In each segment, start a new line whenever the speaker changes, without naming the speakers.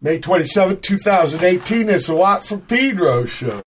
May 27, 2018, it's a Watt from Pedro show.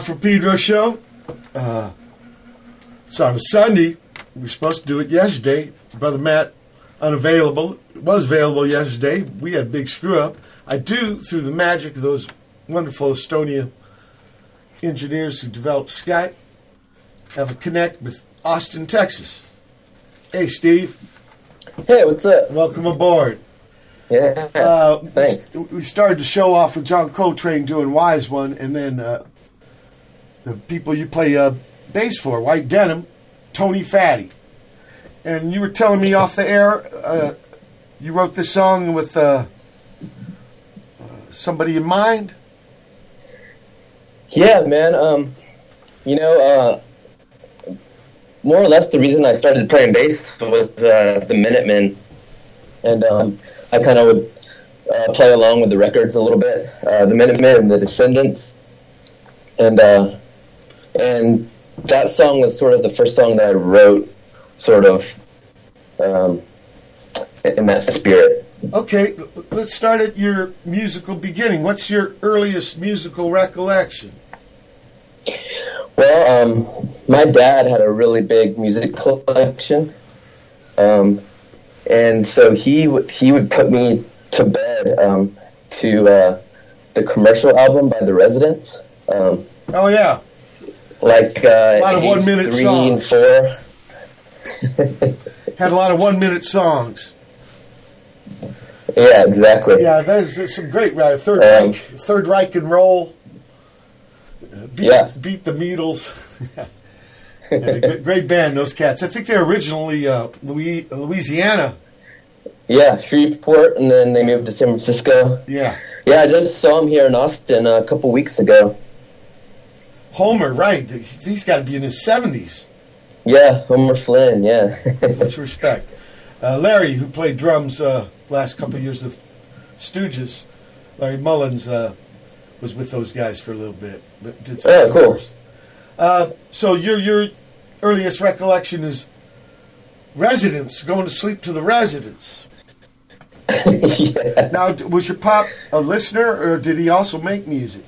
From Pedro show. Uh, it's on a Sunday. We were supposed to do it yesterday. Brother Matt, unavailable. It was available yesterday. We had a big screw up. I do, through the magic of those wonderful Estonia engineers who developed Skype, have a connect with Austin, Texas. Hey, Steve.
Hey, what's up?
Welcome aboard.
Yeah,
Uh,
thanks.
We started the show off with John Coltrane doing Wise One, and then uh, the people you play uh, bass for, White Denim, Tony Fatti. And you were telling me off the air, uh, you wrote this song with uh, somebody in mind?
Yeah, man. Um, you know, uh, more or less the reason I started playing bass was uh, the Minutemen, and um, I kind of would uh, play along with the records a little bit. Uh, the Minutemen and the Descendents, and uh, and that song was sort of the first song that I wrote, sort of um, in that spirit.
Okay, let's start at your musical beginning. What's your earliest musical recollection?
Well, um, my dad had a really big music collection, um, and so he would he would put me to bed um, to uh, the commercial album by The Residents, um,
Oh, yeah.
Like uh,
lot of one-minute
three
songs.
and four.
Had a lot of one minute songs.
Yeah, exactly.
Yeah, there's, some great right. Third
Um,
Reich, Third Reich and roll. Uh, Beat,
Yeah.
beat the Beatles. Yeah, great, band, those cats. I think they're originally uh, Louis, Louisiana.
Yeah, Shreveport, and then they moved to San Francisco.
Yeah,
Yeah, I just saw them here in Austin uh, a couple weeks ago.
Homer, right? He's got to be in his seventies.
Yeah, Homer Flynn. Yeah.
Much respect. Uh, Larry, who played drums uh, last couple of years of Stooges, Larry Mullins uh, was with those guys for a little bit. But did some
cool.
covers. Uh, so your your earliest recollection is residents going to sleep to the residents.
yeah.
Now, was your pop a listener, or did he also make music?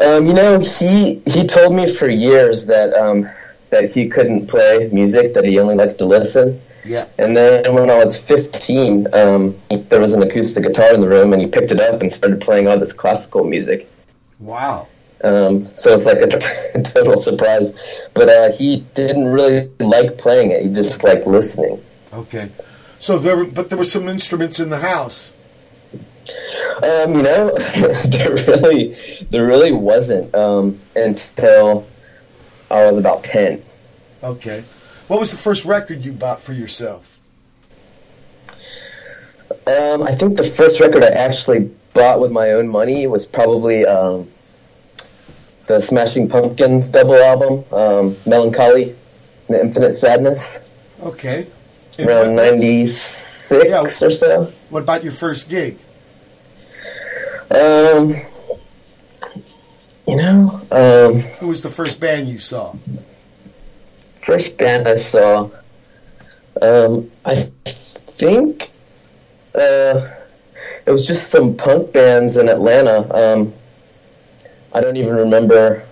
Um, you know, he he told me for years that um, that he couldn't play music; that he only likes to listen.
Yeah.
And then when I was 15, um, there was an acoustic guitar in the room, and he picked it up and started playing all this classical music.
Wow.
Um, so it's like a total surprise. But uh, he didn't really like playing it; he just liked listening.
Okay. So there, were, but there were some instruments in the house.
Um, you know, there really, there really wasn't um, until I was about 10.
Okay. What was the first record you bought for yourself?
Um, I think the first record I actually bought with my own money was probably um, the Smashing Pumpkins double album, um, Melancholy and Infinite Sadness,
Okay.
Around 96
Yeah.
or so.
what about your first gig?
Um, you know, um,
Who was the first band you saw?
first band I saw, um, I think uh, it was just some punk bands in Atlanta. Um, I don't even remember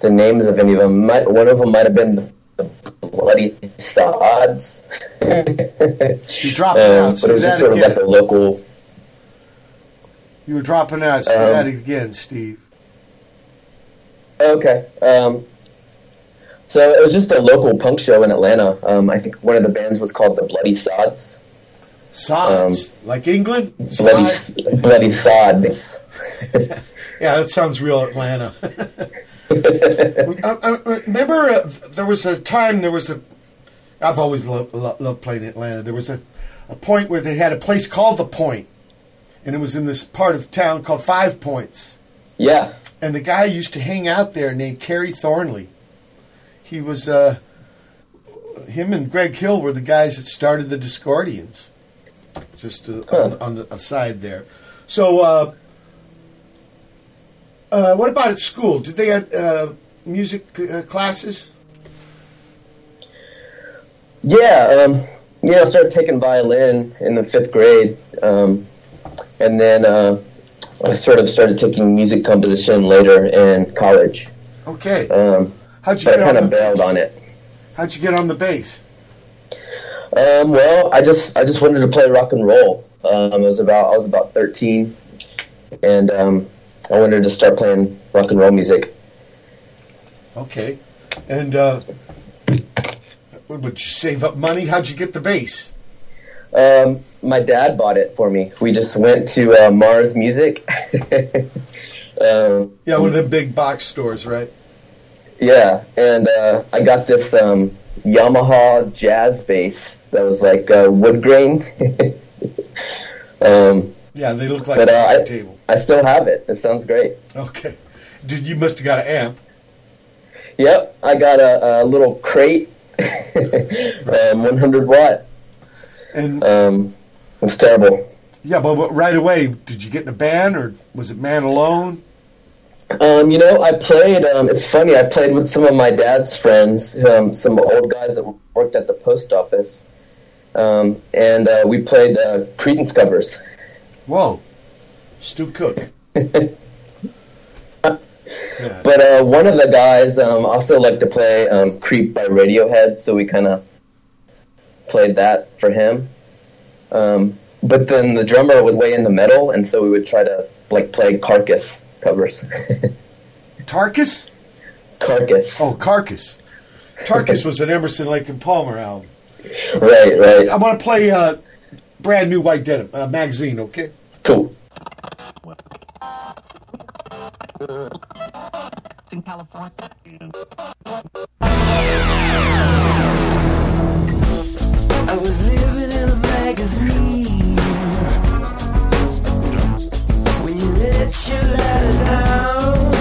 the names of any of them. Might, one of them might have been the Bloody Sods.
You're dropping
Um,
out.
But it was just sort of like a local.
You were dropping out. Say
Um,
that again, Steve.
Okay. Um, so it was just a local punk show in Atlanta. Um, I think one of the bands was called the Bloody Sods.
Sods. like England?
um, Bloody,
Sod?
Bloody Sods.
Yeah, that sounds real Atlanta. I, I, remember uh, there was a time, there was a. I've always loved, lo- loved playing Atlanta. There was a, a point where they had a place called The Point, and it was in this part of town called Five Points.
yeah.
And the guy used to hang out there named Kerry Thornley. He was, uh, him and Greg Hill were the guys that started the Discordians. Just uh,
Huh.
on, on the aside there. So, uh, uh, what about at school? Did they have uh, music uh, classes?
Yeah. Um, know, I started taking violin in the fifth grade. Um, and then uh, I sort of started taking music composition later in college.
Okay.
Um,
How'd you
but I kind
on
of bailed
bass?
on it.
How'd you get on the bass?
Um, well, I just I just wanted to play rock and roll. Um, I was about I was about thirteen, and um, I wanted to start playing rock and roll music.
Okay. And uh, would you save up money? How'd you get the bass?
Um, my dad bought it for me. We just went to uh, Mars Music. um,
Yeah, one of the big box stores, right?
yeah, and uh, I got this um, Yamaha jazz bass that was like uh, wood grain. um,
Yeah, they look like
But,
a
uh, I-
table.
I still have it. It sounds great.
Okay. Did you must have got an amp?
Yep, I got a, a little crate, um, 100 watt.
And
Um, it's terrible.
yeah, but, but right away, did you get in a band or was it man alone?
Um, you know, I played. Um, it's funny. I played with some of my dad's friends, um, some old guys that worked at the post office, um, and uh, we played uh, Creedence covers.
Whoa, Stu Cook. Yeah.
But uh, one of the guys um, also liked to play um, "Creep" by Radiohead, so we kind of played that for him. Um, but then the drummer was way in the middle, and so we would try to like play Carcass covers.
Tarkus?
Carcass.
Oh, Carcass. Tarkus was an Emerson Lake and Palmer album.
Right, right.
I want to play uh, brand new White Denim uh, magazine. Okay.
Cool.
in California.
I was living in a magazine when you let your ladder down.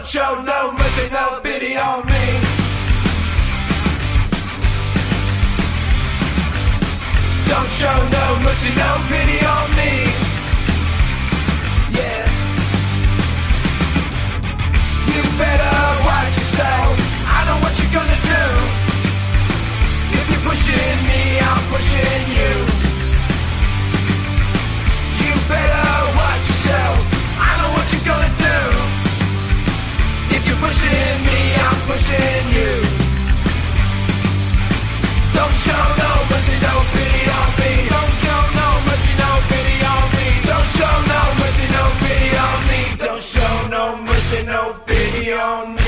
Don't show no mercy, no pity on me. Don't show no mercy, no pity on me.
Yeah. You better watch yourself. I know what you're gonna do. If you're pushing me, I'm pushing you. You better watch yourself. If you're pushing me, I'm pushing you. Don't show no mercy, no pity on me. Don't show no mercy, no pity on me. Don't show no mercy, no pity on me. Don't show no mercy, no pity on me.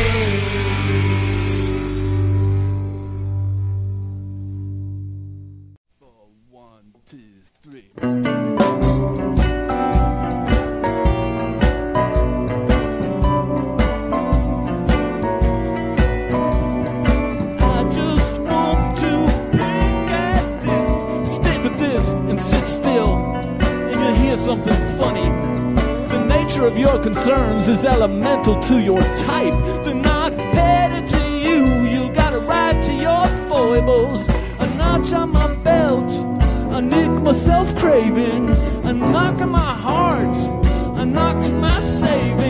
Nature of your concerns is elemental to your type. They're not petty to you. You got a right to your foibles. A notch on my belt. I nick myself craving. A knock on my heart. A knock to my savings.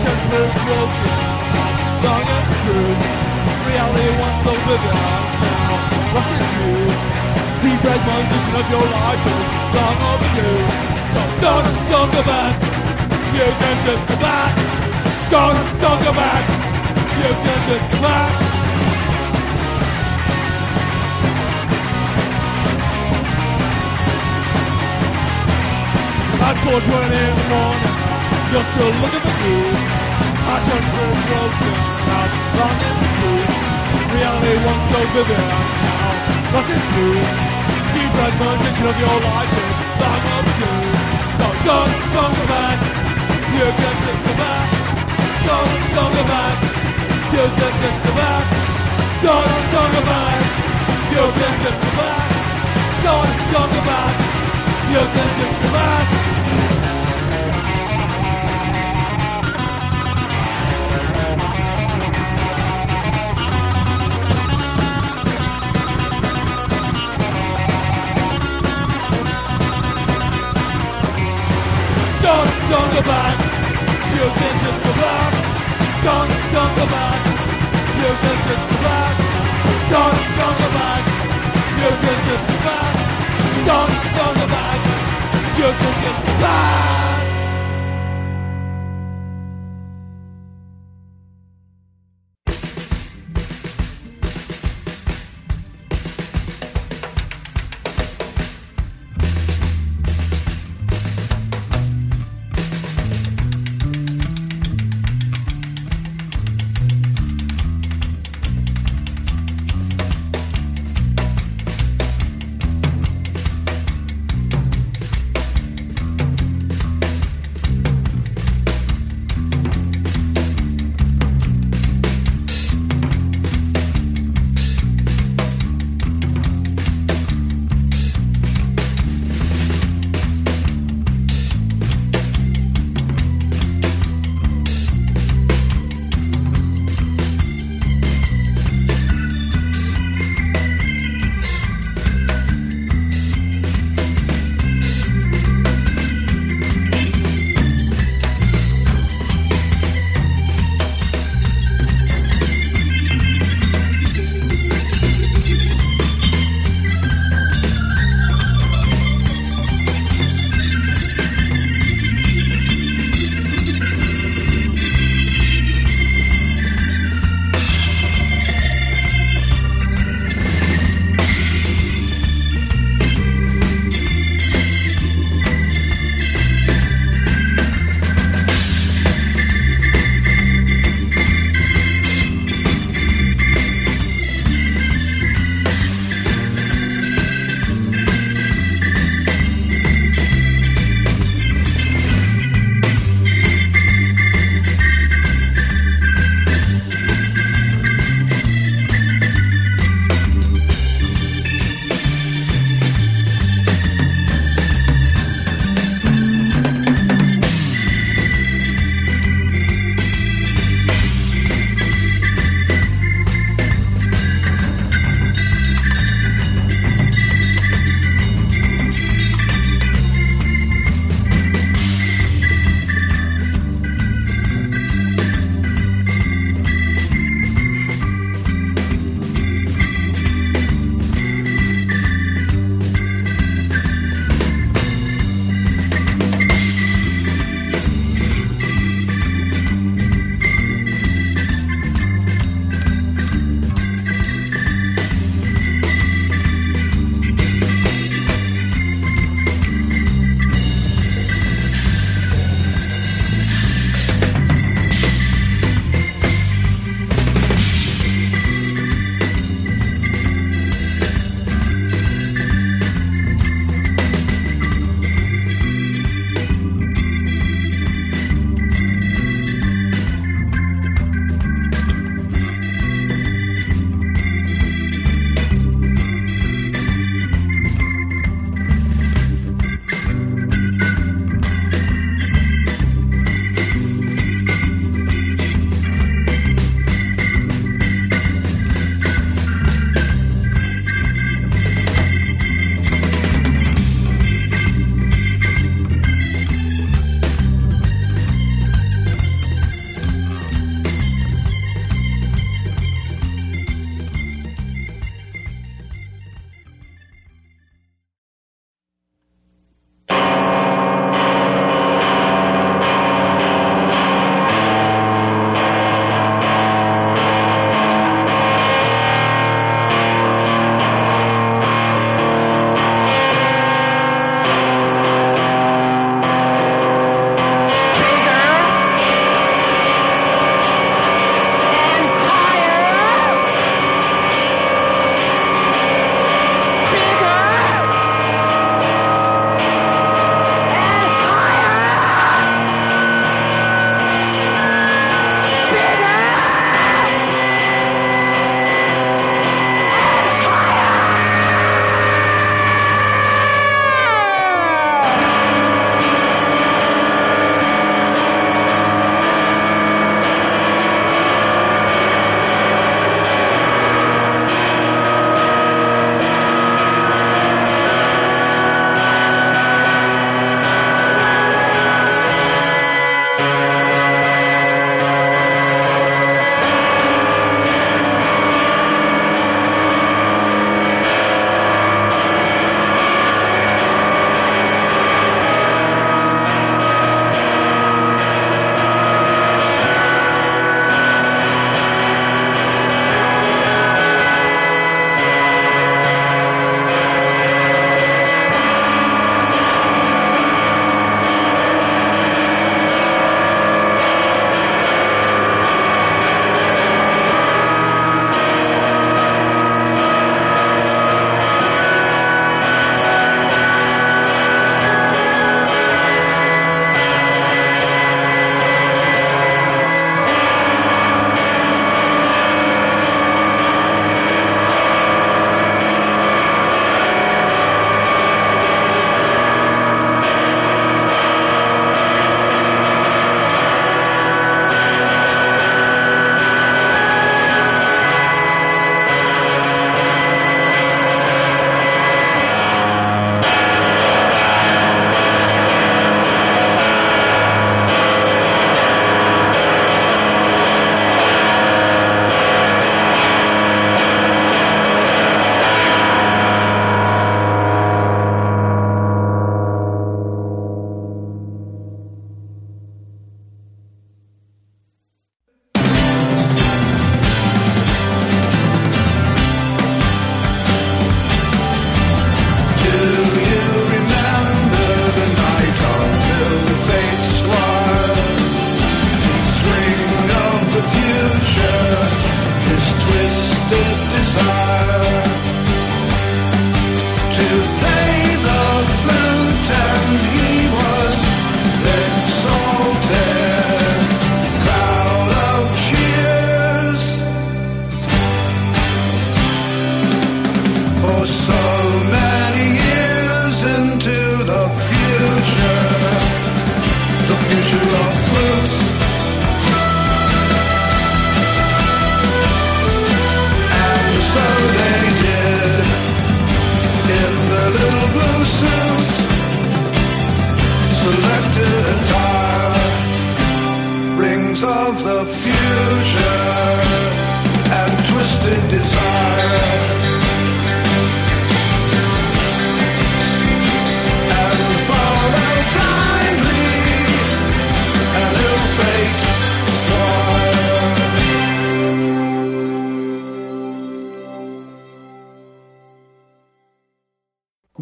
My
shirt's broken, long and true. Reality once so vivid now, rushing you. Deep red transition of your life is long overdue. So don't, don't go back. You can just go back. Don't, don't go back. You can just go back. At 4.20 in the morning, you're still looking for news. Passion for broken, in the truth. Reality once so vivid now, rushing through. Deep fragmentation of your life is long overdue. So don't, don't go back. You can just go back. Don't, don't go back. You can just go back. Don't, don't go back. You can just go back. Don't, don't go back. You can just go back. Don't, go back. You can just go back. Don't, don't go back. You can just go back. Don't, don't go back. You can just go back. Don't, don't go back. You can just
future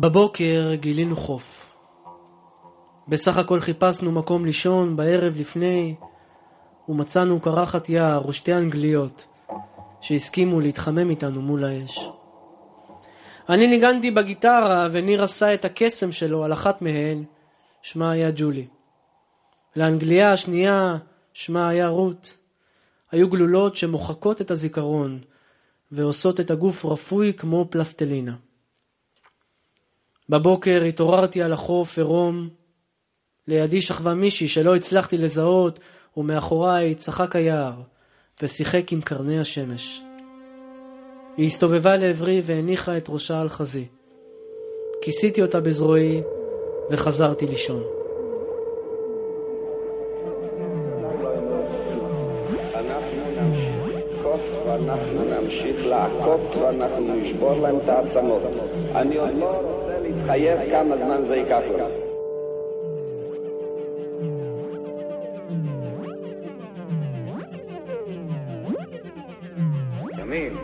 בבוקר גילינו חוף. בסך הכל חיפשנו מקום לישון בערב לפני, ומצאנו קרחת יער ושתי אנגליות, שהסכימו להתחמם איתנו מול האש. אני ניגנתי בגיטרה, וניר עשה את הקסם שלו על אחת מהן, שמה היה ג'ולי. לאנגליה השנייה, שמה היה רות. היו גלולות שמוחקות את הזיכרון, ועושות את הגוף רפוי כמו פלסטלינה. בבוקר התעוררתי על החוף עירום. לידי שכבה מישהי שלא הצלחתי לזהות, ומאחוריי צחק היער, ושיחק עם קרני השמש. היא הסתובבה לעברי והניחה את ראשה על חזי. כיסיתי אותה בזרועי, וחזרתי לישון.
אנחנו נמשיך לתקוף ואנחנו נשבור להם את העצמות. אני עוד לא להתחייב כמה זמן זה ייקח לנו. ימים,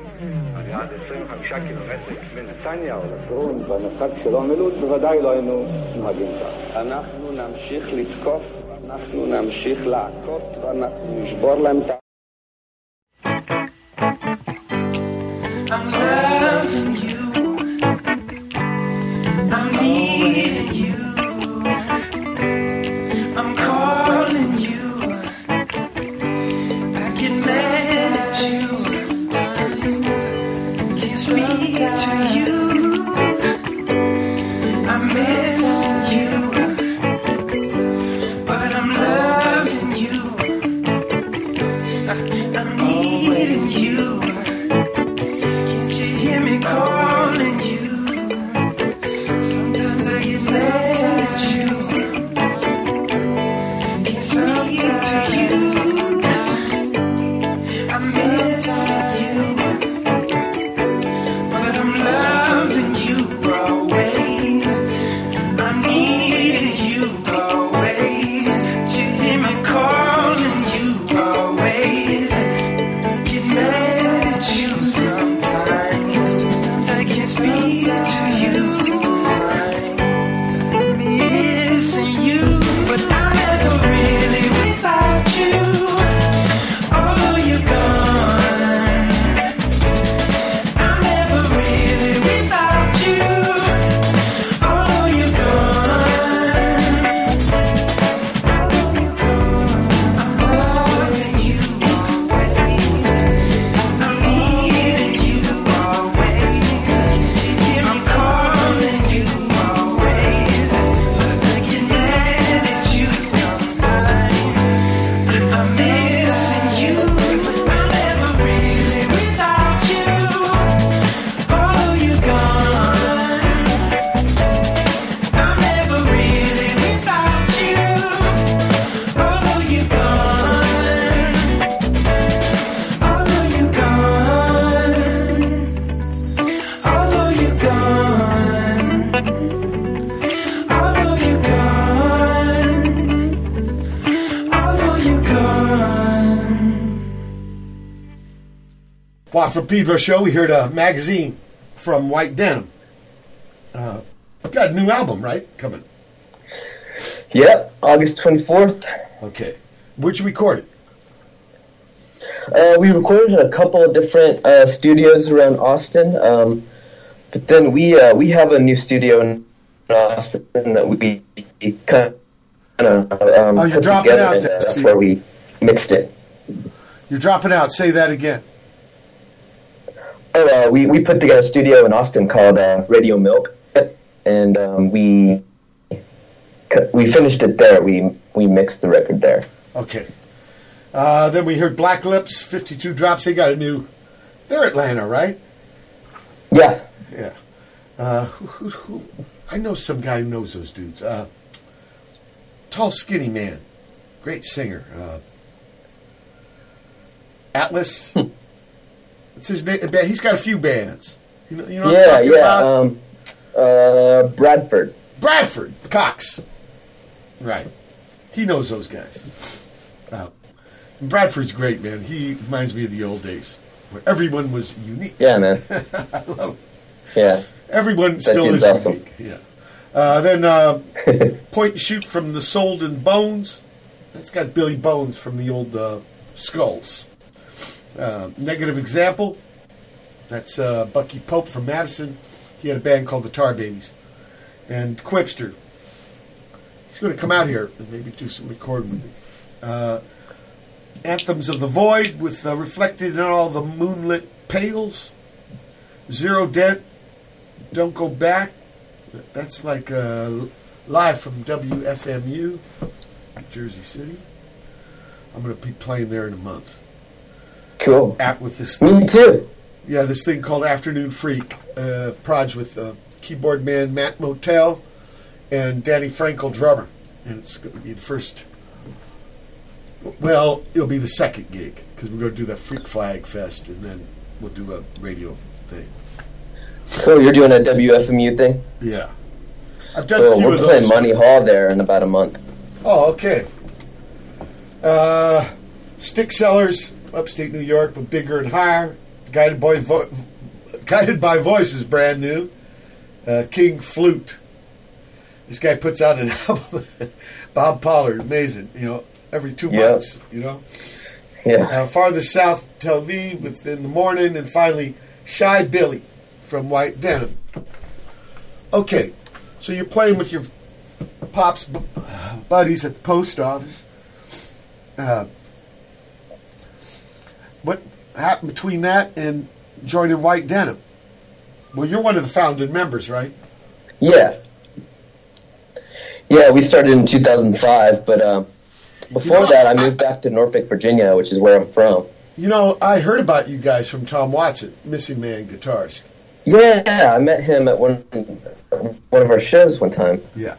עד 25 קילומטר מנתניה או לטרון, במרחק של עמלות, בוודאי לא היינו נוהגים כך. אנחנו נמשיך לתקוף, אנחנו נמשיך להכות ואנחנו נשבור להם את ה...
to you.
Pedro Show. We heard a Magazin from White Denim. Uh, got a new album, right? Coming.
Yep, August 24th.
Okay. Where'd you record it?
Uh, we recorded in a couple of different uh, studios around Austin, um, but then we uh, we have a new studio in Austin that we kind of um,
Oh,
put together,
out
and
there,
uh, that's where we mixed it.
You're dropping out. Say that again.
Oh, uh, we we put together a studio in Austin called uh, Radio Milk, and um, we we finished it there. We we mixed the record there.
Okay. Uh, then we heard Black Lips, 52 Drops. They got a new. They're Atlanta, right?
Yeah,
Yeah. Uh, who, who, who, I know some guy who knows those dudes. Uh, tall, skinny man. Great singer. Uh, Atlas. What's his name? He's got a few bands. You know, you know
yeah, yeah.
about?
Um, uh, Bradford.
Bradford Cox. Right. He knows those guys. Uh, Bradford's great, man. He reminds me of the old days where everyone was unique.
Yeah, man.
I love it.
Yeah.
Everyone still is
awesome.
unique. Yeah. Uh, then uh, Point and Shoot from the Sold and Bones. That's got Billy Bones from the old uh, Skulls. Uh, negative Example. That's uh, Bucky Pope from Madison. He had a band called the Tar Babies. And Quipster. He's going to come out here and maybe do some recording with me. Uh, Anthems of the Void with uh, reflected in all the moonlit pails. Zero Dent. Don't Go Back. That's like uh, live from WFMU, Jersey City. I'm going to be playing there in a month.
Cool.
At with this
Me
thing.
too.
Yeah, this thing called Afternoon Freak. Uh, proj with uh, keyboard man Matt Mottel and Danny Frankel drummer. And it's going to be the first. Well, it'll be the second gig because we're going to do the Freak Flag Fest and then we'll do a radio thing.
Cool. You're doing a WFMU thing.
Yeah. I've done a few
We're
of
playing. Money Hall there in about a month.
Oh, okay. Uh, Stick Sellers, upstate New York, but bigger and higher. Guided by vo- Guided by Voices, brand new. Uh, King Flute. This guy puts out an album. Bob Pollard, amazing. You know, every two
Yep.
months. You know.
Yeah.
Uh, Farthest South, Tel Aviv within the morning, and finally Shy Billy from White Denim. Okay, so you're playing with your pops bu- buddies at the post office. Uh, happened between that and joining White Denim? Well, you're one of the founding members, right?
Yeah. Yeah, we started in 2005, but um, before
You know,
that, I
I-
moved back to Norfolk, Virginia, which is where I'm from.
You know, I heard about you guys from Tom Watson, Missing Man Guitars.
Yeah, I met him at one one of our shows one time.
Yeah,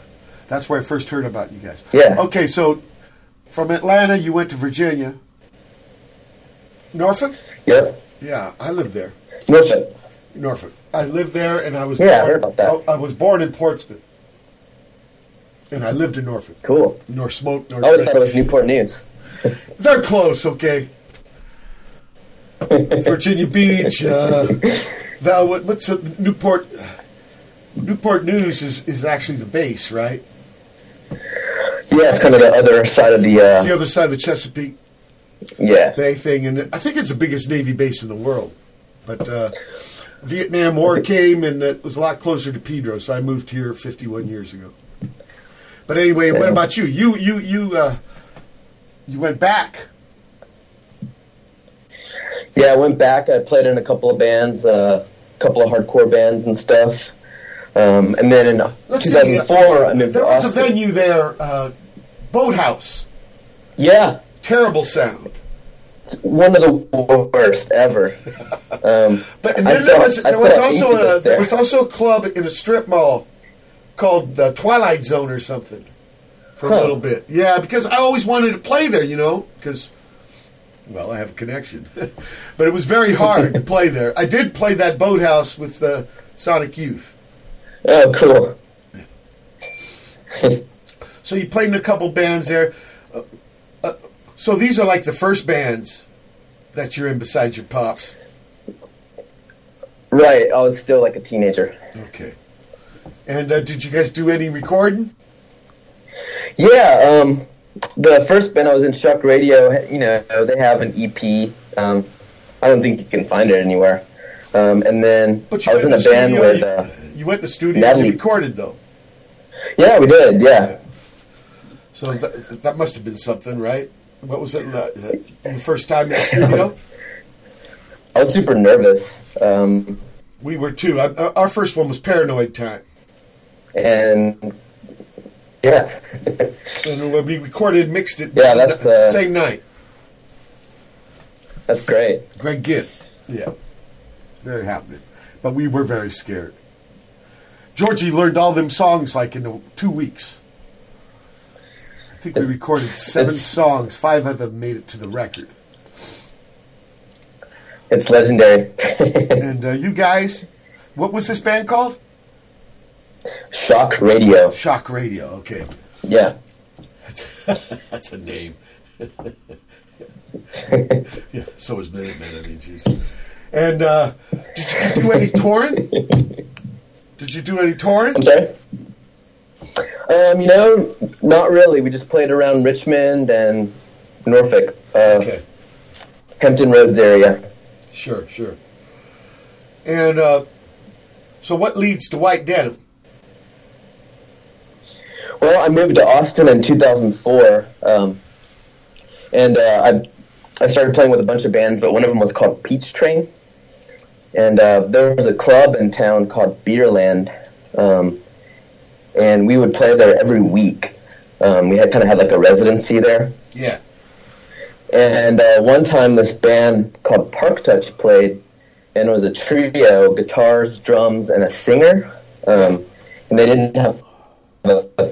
that's where I first heard about you guys.
Yeah.
Okay, so from Atlanta, you went to Virginia. Norfolk?
Yep.
Yeah, I lived there.
Norfolk.
Norfolk. I lived there, and I was
Yeah, I
born,
heard about that.
I, I was born in Portsmouth, and I lived in Norfolk.
Cool.
Nor smoke, nor
I always
drink.
thought it was Newport News.
They're close, okay. Virginia Beach. Uh, Val, what, what's Newport? Newport News is, is actually the base, right?
Yeah, it's kind of the other side of the.
It's the
Uh,
other side of the Chesapeake
yeah.
Bay thing, and I think it's the biggest Navy base in the world. But uh, Vietnam War came, and it was a lot closer to Pedro, so I moved here 51 years ago. But anyway, what about you? You you you uh, you went back.
Yeah, I went back. I played in a couple of bands, a couple of hardcore bands and stuff. Um, and then in
Let's see,
2004, I moved
there was a venue there, uh, Boathouse.
Yeah,
Terrible sound.
one of the worst ever. Um,
But
I saw-
there was, there was also a, there
there.
was also a club in a strip mall called the Twilight Zone or something for a little bit. Yeah, because I always wanted to play there, you know, because well, I have a connection. but it was very hard to play there. I did play that boathouse with uh, Sonic Youth.
oh, cool.
So you played in a couple bands there. Uh, uh, so these are like the first bands that you're in besides your pops.
Right, I was still like a teenager.
Okay. And uh, did you guys do any recording?
Yeah, um, the first band I was in, Shock Radio, you know, they have an EP. Um, I don't think you can find it anywhere. Um, and then I was in a band
studio,
with.
you,
Uh,
you went to the studio
Natalie.
and you recorded though.
yeah, we did. Yeah,
So that, that must have been something, right? What was it? Uh, your first time in the studio?
I was super nervous. Um,
we were too. I, our- our first one was Paranoid Time.
and Yeah.
and when we recorded, mixed it.
Yeah, that's,
the
uh,
same night.
That's great.
Greg Ginn. Yeah. Very happy. But we were very scared. Georgie learned all them songs like in two weeks. I think we recorded seven
It's-
songs. Five of them made it to the record.
It's legendary.
And uh, you guys, what was this band called?
Shock Radio.
Shock Radio. Okay.
Yeah.
That's, that's a name. yeah, so is Minutemen. I mean, jeez. And uh, did you do any touring? Did you do any touring?
I'm sorry. Um, you know, not really. We just played around Richmond and Norfolk, uh,
Okay,
Hampton Roads area.
sure, sure. And uh, so, what leads to White Denim?
Well, I moved to Austin in 2004, um, and uh, I I started playing with a bunch of bands, but one of them was called Peach Train, and uh, there was a club in town called Beerland, um, and we would play there every week. Um, we had kind of had like a residency there,
Yeah.
and uh, one time this band called Parque Touch played, and it was a trio: guitars, drums, and a singer. Um, and they didn't have a, a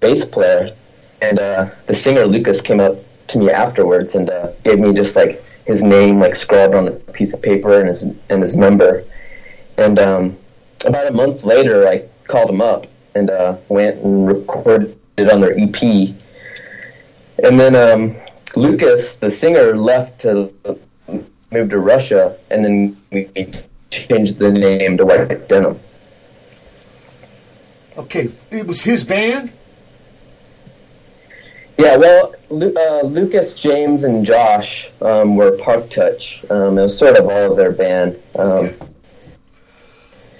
bass player. And uh, the singer Lucas came up to me afterwards and uh, gave me just like his name, like scrawled on a piece of paper, and his and his number. And um, about a month later, I called him up and uh, went and recorded it on their EP. And then um, Lucas, the singer, left to move to Russia, and then we changed the name to White Denim.
Okay, it was his band.
Yeah, well, Lu- uh, Lucas, James, and Josh um, were Parque Touch. Um, it was sort of all of their band. Um,
Okay.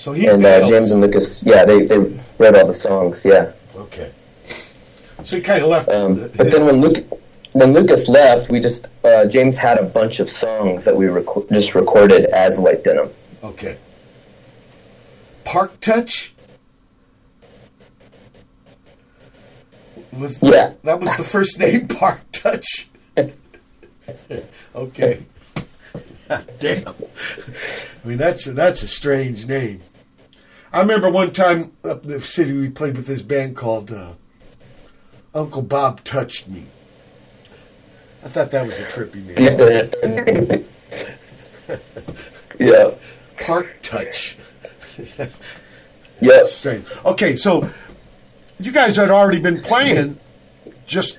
So he
and uh. James and Lucas, yeah, they, they wrote all the songs, yeah.
Okay. So he kind of left.
Um,
the-
but then when Luke, when Lucas left, we just uh, James had a bunch of songs that we reco- just recorded as White Denim.
Okay. Parque Touch? Was
Yeah.
That was the first name, Parque Touch. okay. Damn. I mean, that's that's a strange name. I remember one time up in the city we played with this band called uh, Uncle Bob Touched Me. I thought that was a trippy name.
yeah.
Parque Touch.
Yes.
Strange. Okay, so you guys had already been playing. Just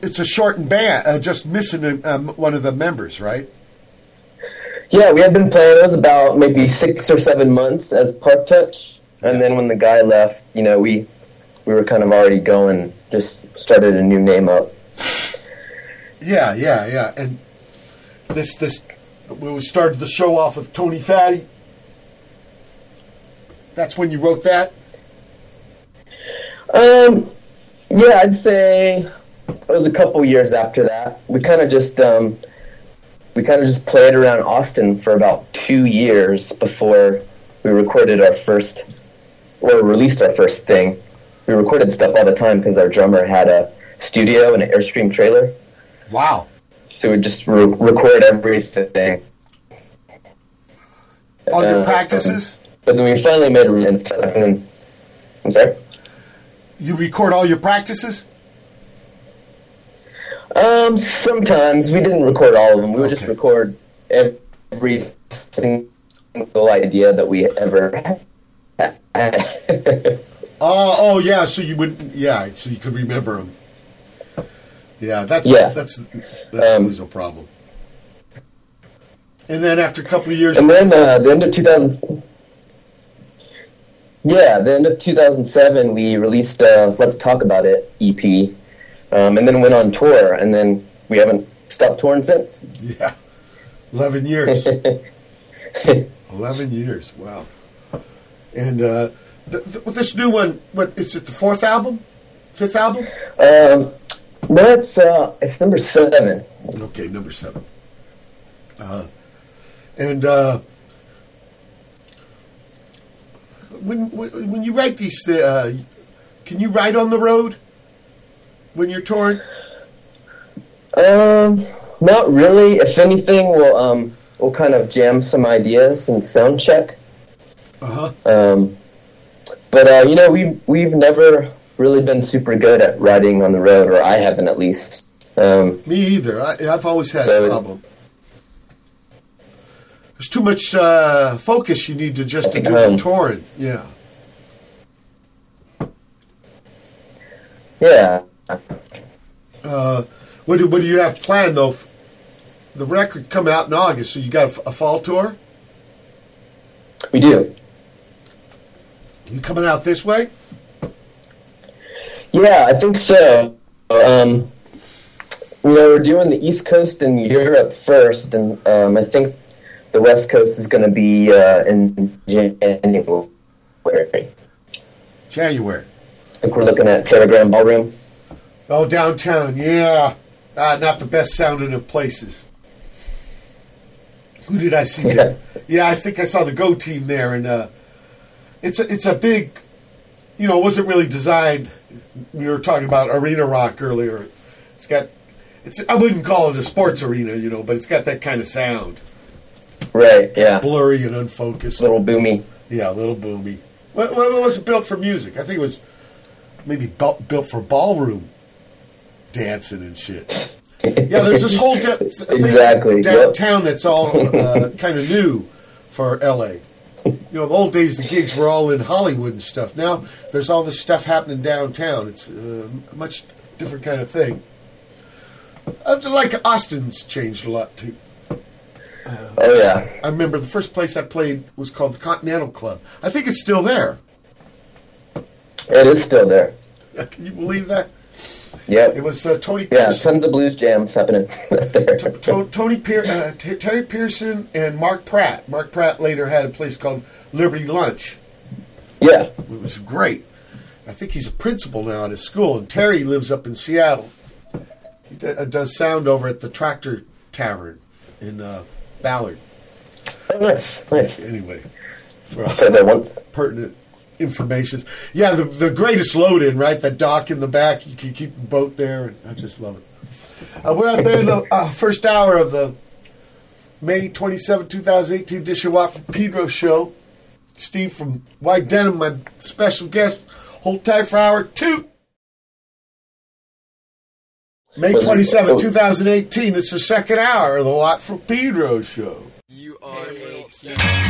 it's a shortened band. Uh, just missing a, um, one of the members, right?
Yeah, we had been playing. It was about maybe six or seven months as Parque Touch, and then when the guy left, you know, we we were kind of already going. Just started a new name up.
Yeah, yeah, yeah. And this this we started the show off with Tony Fatti. That's when you wrote that.
Um, yeah, I'd say it was a couple years after that. We kind of just um, we kind of just played around Austin for about two years before we recorded our first or released our first thing. We recorded stuff all the time because our drummer had a studio and an Airstream trailer,
Wow.
so we just re- record everything.
All your
Uh,
practices.
But then we finally made a. I'm sorry.
You record all your practices.
Um, sometimes we didn't record all of them. We would just record every single idea that we ever had.
Oh, oh yeah. So you would, yeah. So you could remember them. Yeah, that's
Yeah.
that's that's
Um,
always a problem. And then after a couple of years,
and then uh, the end of 2000. Yeah, the end of 2007, we released uh, "Let's Talk About It" EP, um, and then went on tour, and then we haven't stopped touring since.
yeah, eleven years. Eleven years. Wow. And uh, th- th- with this new one, what is it? The fourth album, fifth album?
Um, no, it's uh, it's number seven.
Okay, number seven. Uh, and uh, when, when when you write these, uh, Can you write on the road when you're touring?
Um, not really. If anything, we'll um we'll kind of jam some ideas and sound check.
Uh huh.
Um, but uh, you know, we we've never really been super good at riding on the road, or I haven't at least. Um,
Me either. I, I've always had
So
a problem. There's too much uh, focus you need to just to do
home.
the touring. Yeah.
yeah,
Uh, what do what do you have planned though? The record come out in August, so you got a fall tour.
we do.
You coming out this way?
Yeah, I think so. Um, you know, we're doing the East Coast and Europe first, and um, I think the West Coast is going to be uh, in January.
January.
I think we're looking at Teragram Ballroom.
Oh, downtown. Yeah. Ah, not the best sounding of places. Who did I see there? Yeah, I think I saw the Go team there, and uh, it's a, it's a big. You know, it wasn't really designed. We were talking about arena rock earlier. It's got. It's. I wouldn't call it a sports arena, you know, but it's got that kind of sound,
Right, yeah.
blurry and unfocused.
A Little boomy.
Yeah, a little boomy. What, what was it built for music? I think it was maybe built for ballroom dancing and shit. Yeah, there's this whole thing
Exactly, yep.
downtown that's all uh, kind of new for LA. You know, the old days the gigs were all in Hollywood and stuff. Now there's all this stuff happening downtown. It's uh, a much different kind of thing. Uh, like Austin's changed a lot too.
Oh, yeah.
I remember the first place I played was called the Continental Club. I think it's still there.
It is still there.
Can you believe that?
Yep.
It was uh, Tony
Yeah,
Pearson,
tons of blues jams happening there.
To- Tony Pear- uh, T- Terry Pearson, and Mark Pratt. Mark Pratt later had a place called Liberty Lunch.
Yeah.
It was great. I think he's a principal now at his school, and Terry lives up in Seattle. He d- uh, does sound over at the Tractor Tavern in uh, Ballard.
Oh, nice. Nice.
Anyway, for
once.
pertinent information. Yeah, the the greatest load in, right? That dock in the back, you can keep the boat there, and I just love it. Uh, we're out there in the uh, first hour of the May 27, 2018 edition Watt from Pedro show. Steve from White Denim, my special guest. Hold tight for hour two. May 27,
oh.
2018. It's the second hour of the Watt from Pedro show.
You are a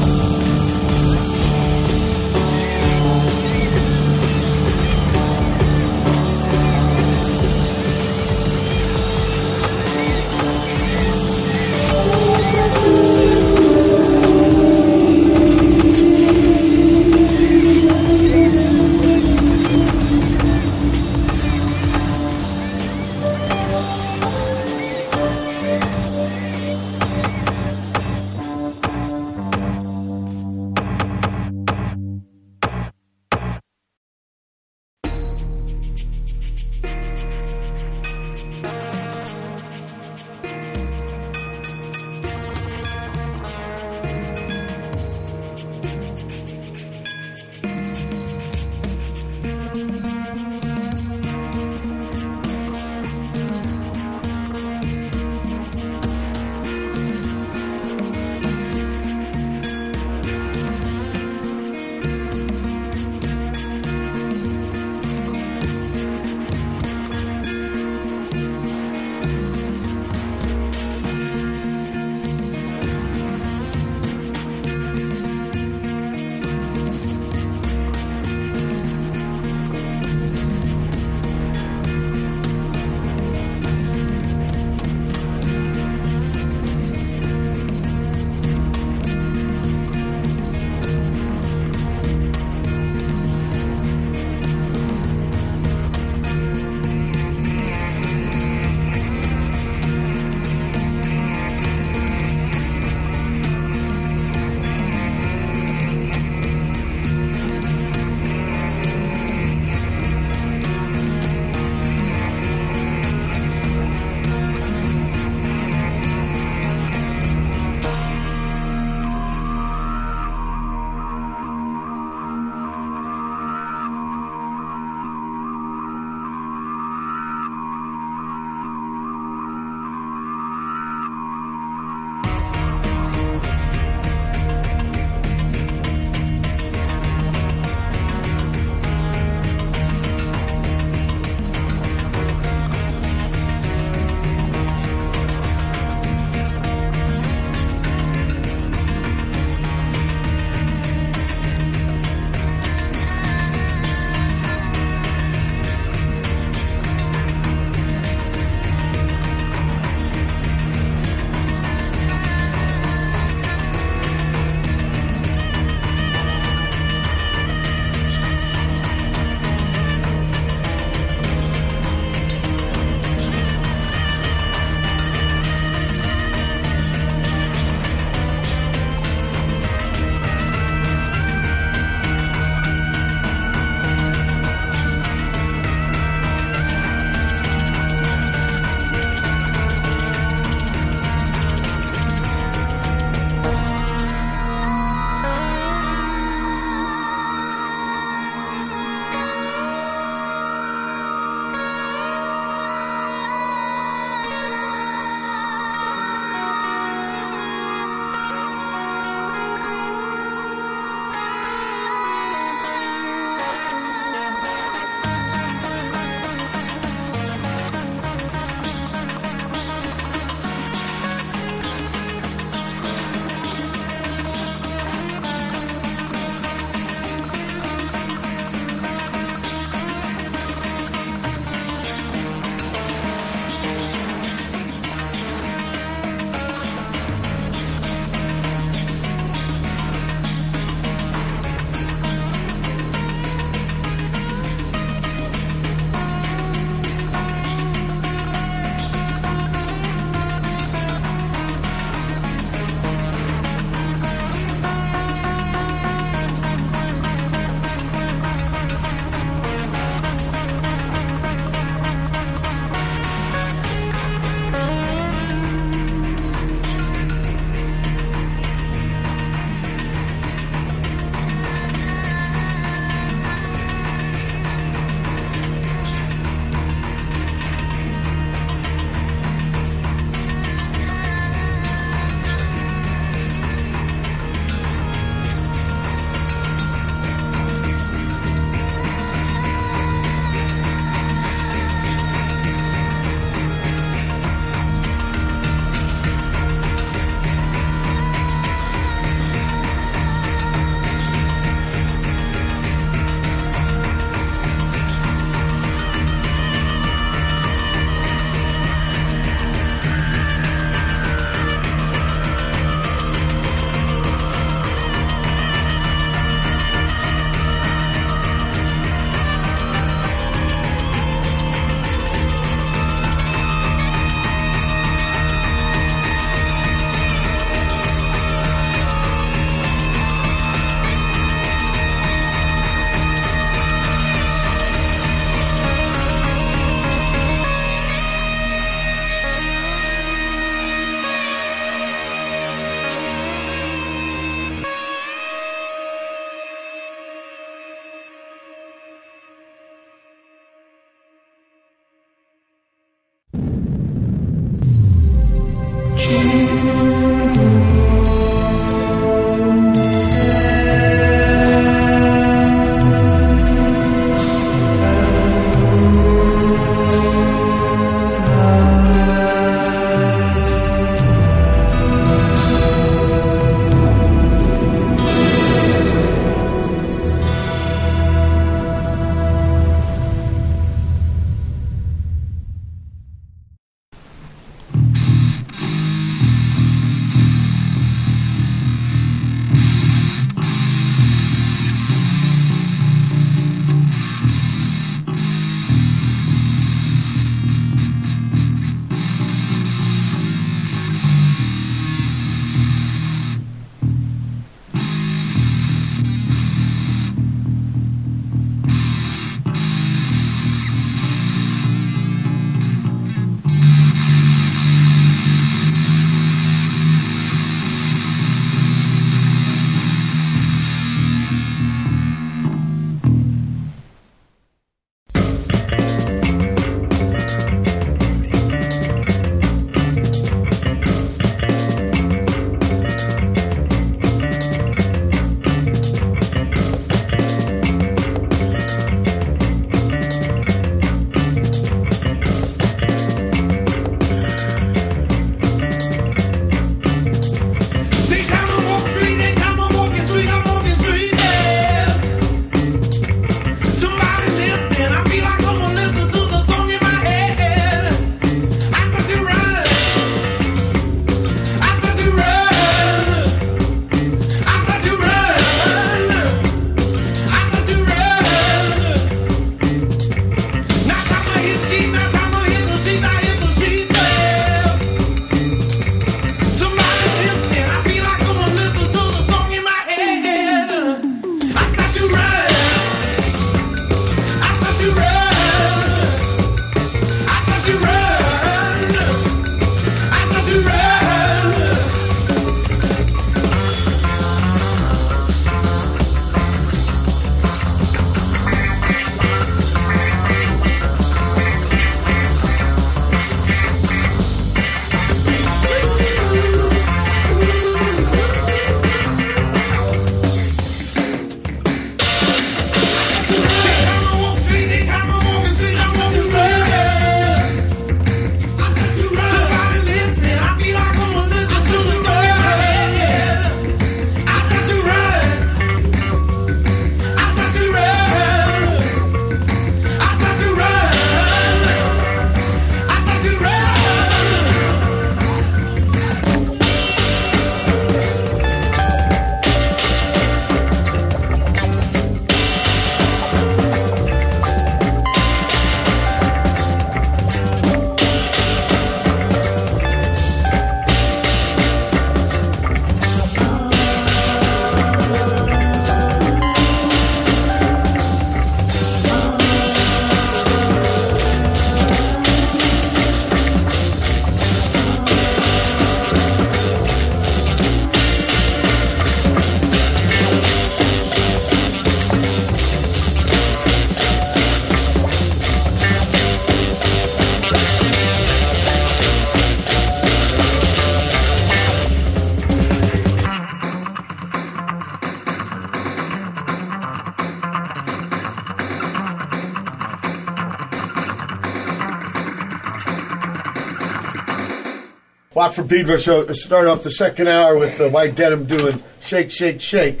Watt from Pedro show. Start off the second hour with the White Denim doing "Shake, Shake, Shake,"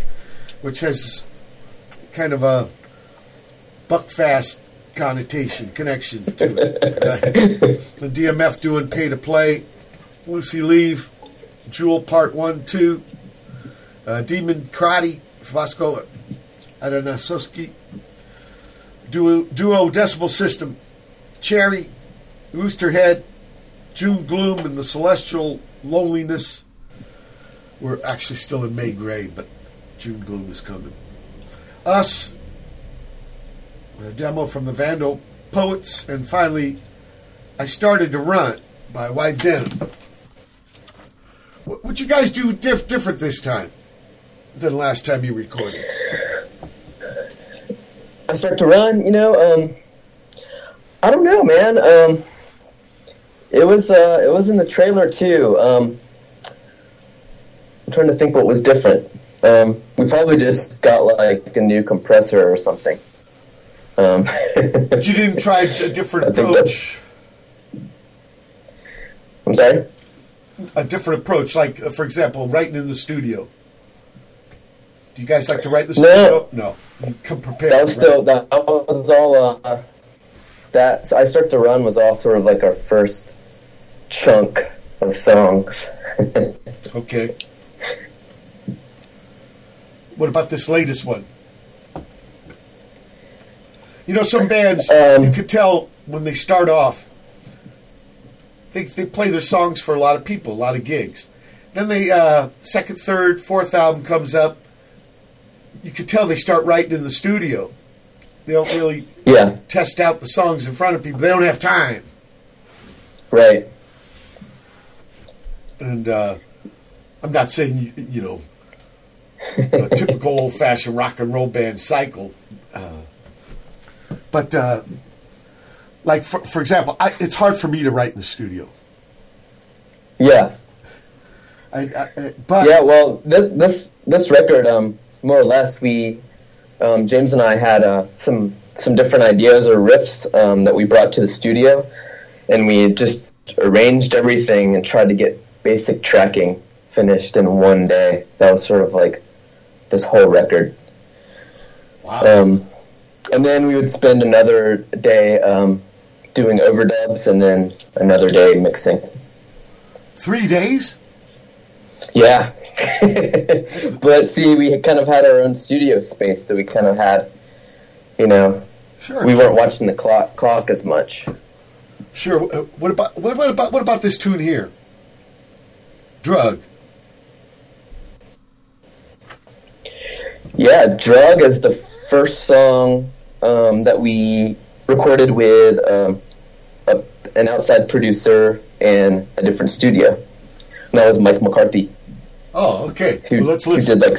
which has kind of a Buckfast connotation connection to it. the DMF doing "Pay to Play," Lucy Leave, Jewel Part One, Two, uh, Demon Krati, Vasko Atanasoski, Duo, Duo Decibel System, Cherry, Rooster Head, June Gloom, and the Celestial Loneliness. We're actually still in May Gray, but June Gloom is coming. Us, a demo from the Vandal Poets, and finally, I Started to Run by White Denim. What you guys do diff- different this time than last time you recorded?
I start to run, you know, um, I don't know, man. Um, it was uh, it was in the trailer too. Um, I'm trying to think what was different. Um, we probably just got like a new compressor or something. Um,
But you didn't try a different approach.
I'm sorry.
A different approach, like uh, for example, writing in the studio. Do you guys like to write in the
No.
studio? No. You come prepared.
That was still that was all. Uh, that I start to run was all sort of like our first chunk of songs.
Okay. What about this latest one? You know, some bands
Um,
you could tell when they start off, they they play their songs for a lot of people, a lot of gigs. Then the uh, second, third, fourth album comes up. You could tell they start writing in the studio. They don't really
yeah,
test out the songs in front of people. They don't have time.
right.
And uh, I'm not saying you, you know a typical old fashioned rock and roll band cycle, uh, but uh, like for, for example, I, it's hard for me to write in the studio.
Yeah,
I, I, but
yeah. Well, this this this record, um, more or less, we um, James and I had uh, some some different ideas or riffs um, that we brought to the studio, and we just arranged everything and tried to get basic tracking finished in one day. That was sort of like this whole record.
wow,
Um, and then we would spend another day um, doing overdubs, and then another day mixing.
three days.
Yeah. but see, we kind of had our own studio space, so we kind of had, you know,
Sure,
we weren't watching the clock clock as much.
sure. Uh, What about what, what about what about this tune here? Drug.
Yeah, "Drug" is the first song um, that we recorded with um, a, an outside producer and a different studio. And that was Mike McCarthy,
Oh, okay.
who,
Well, let's
who did like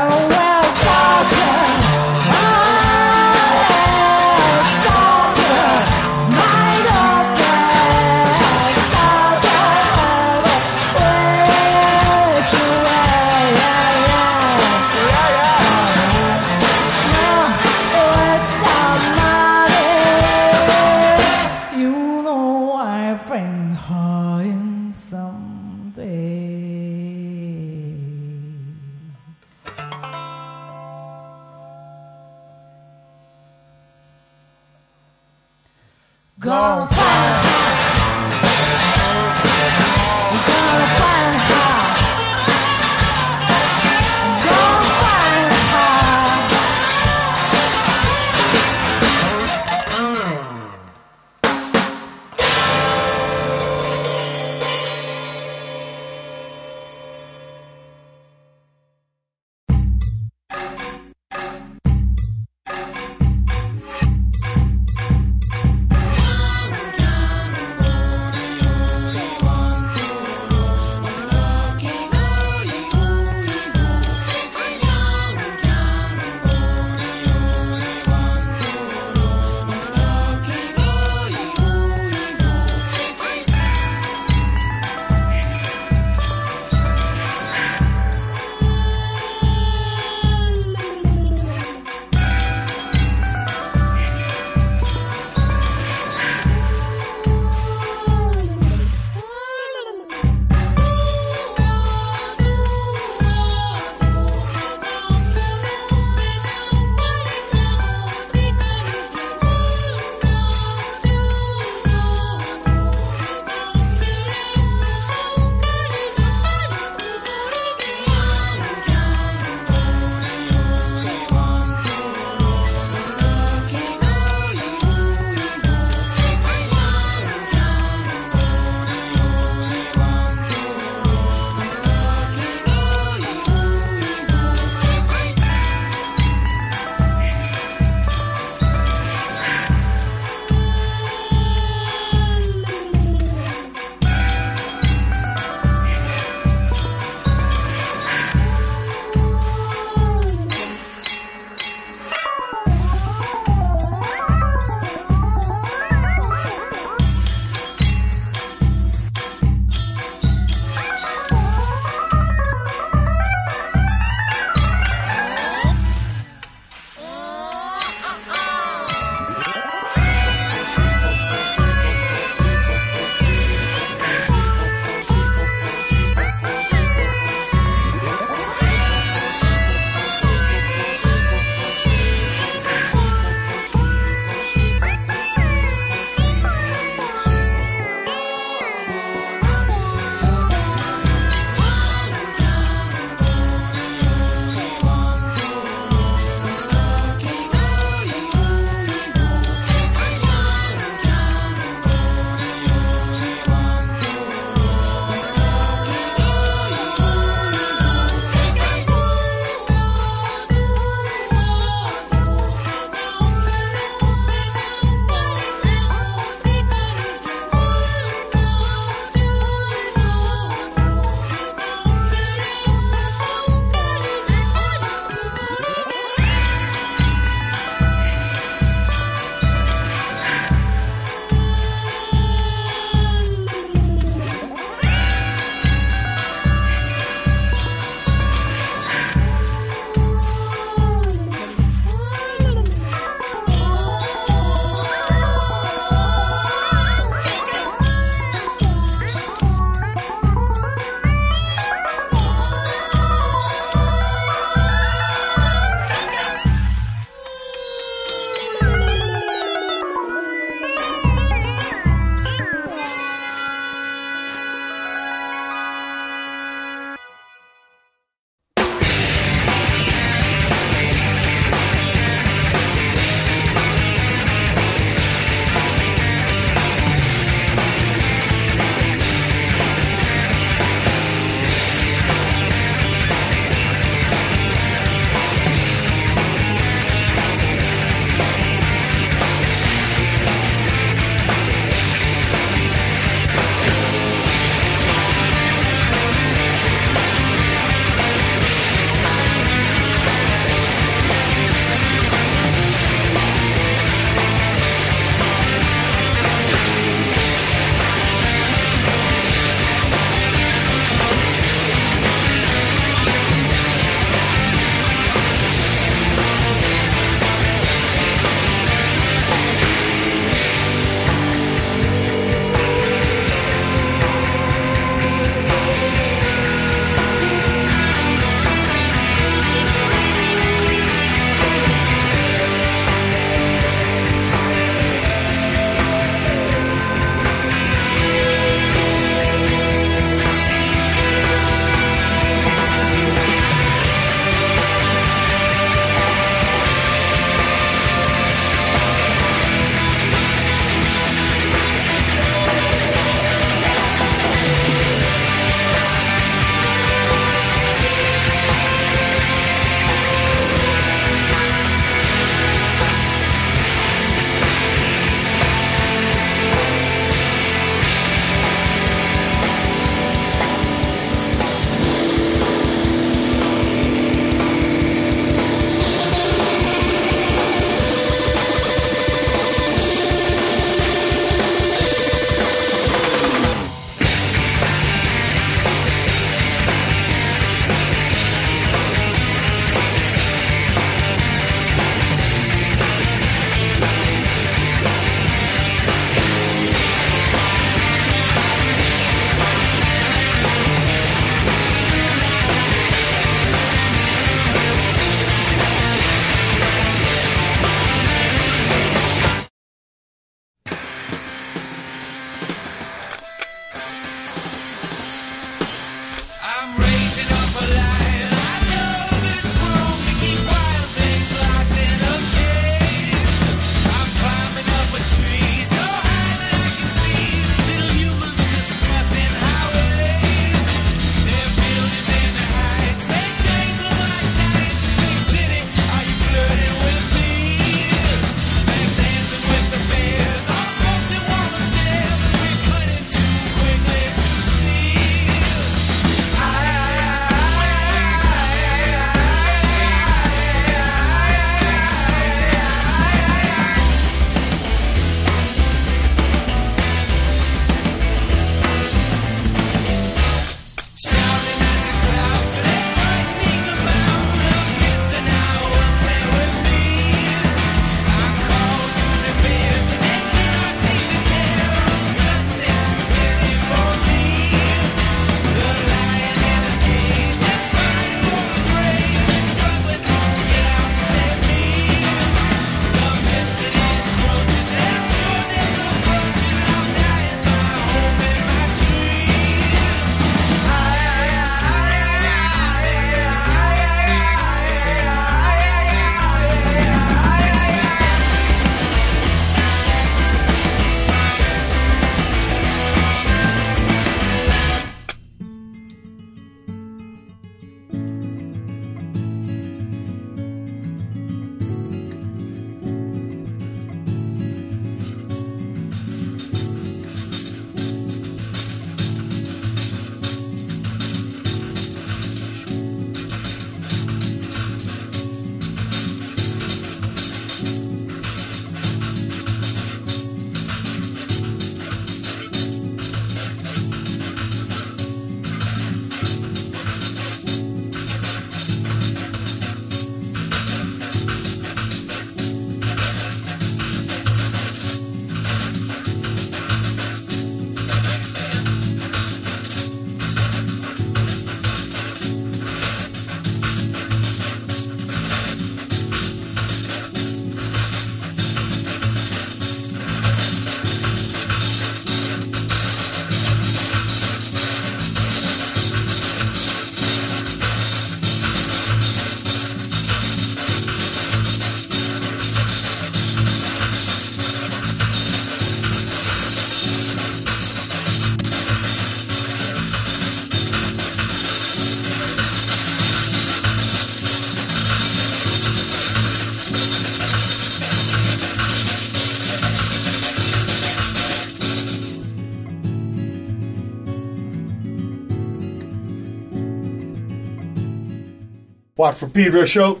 From Pedro show.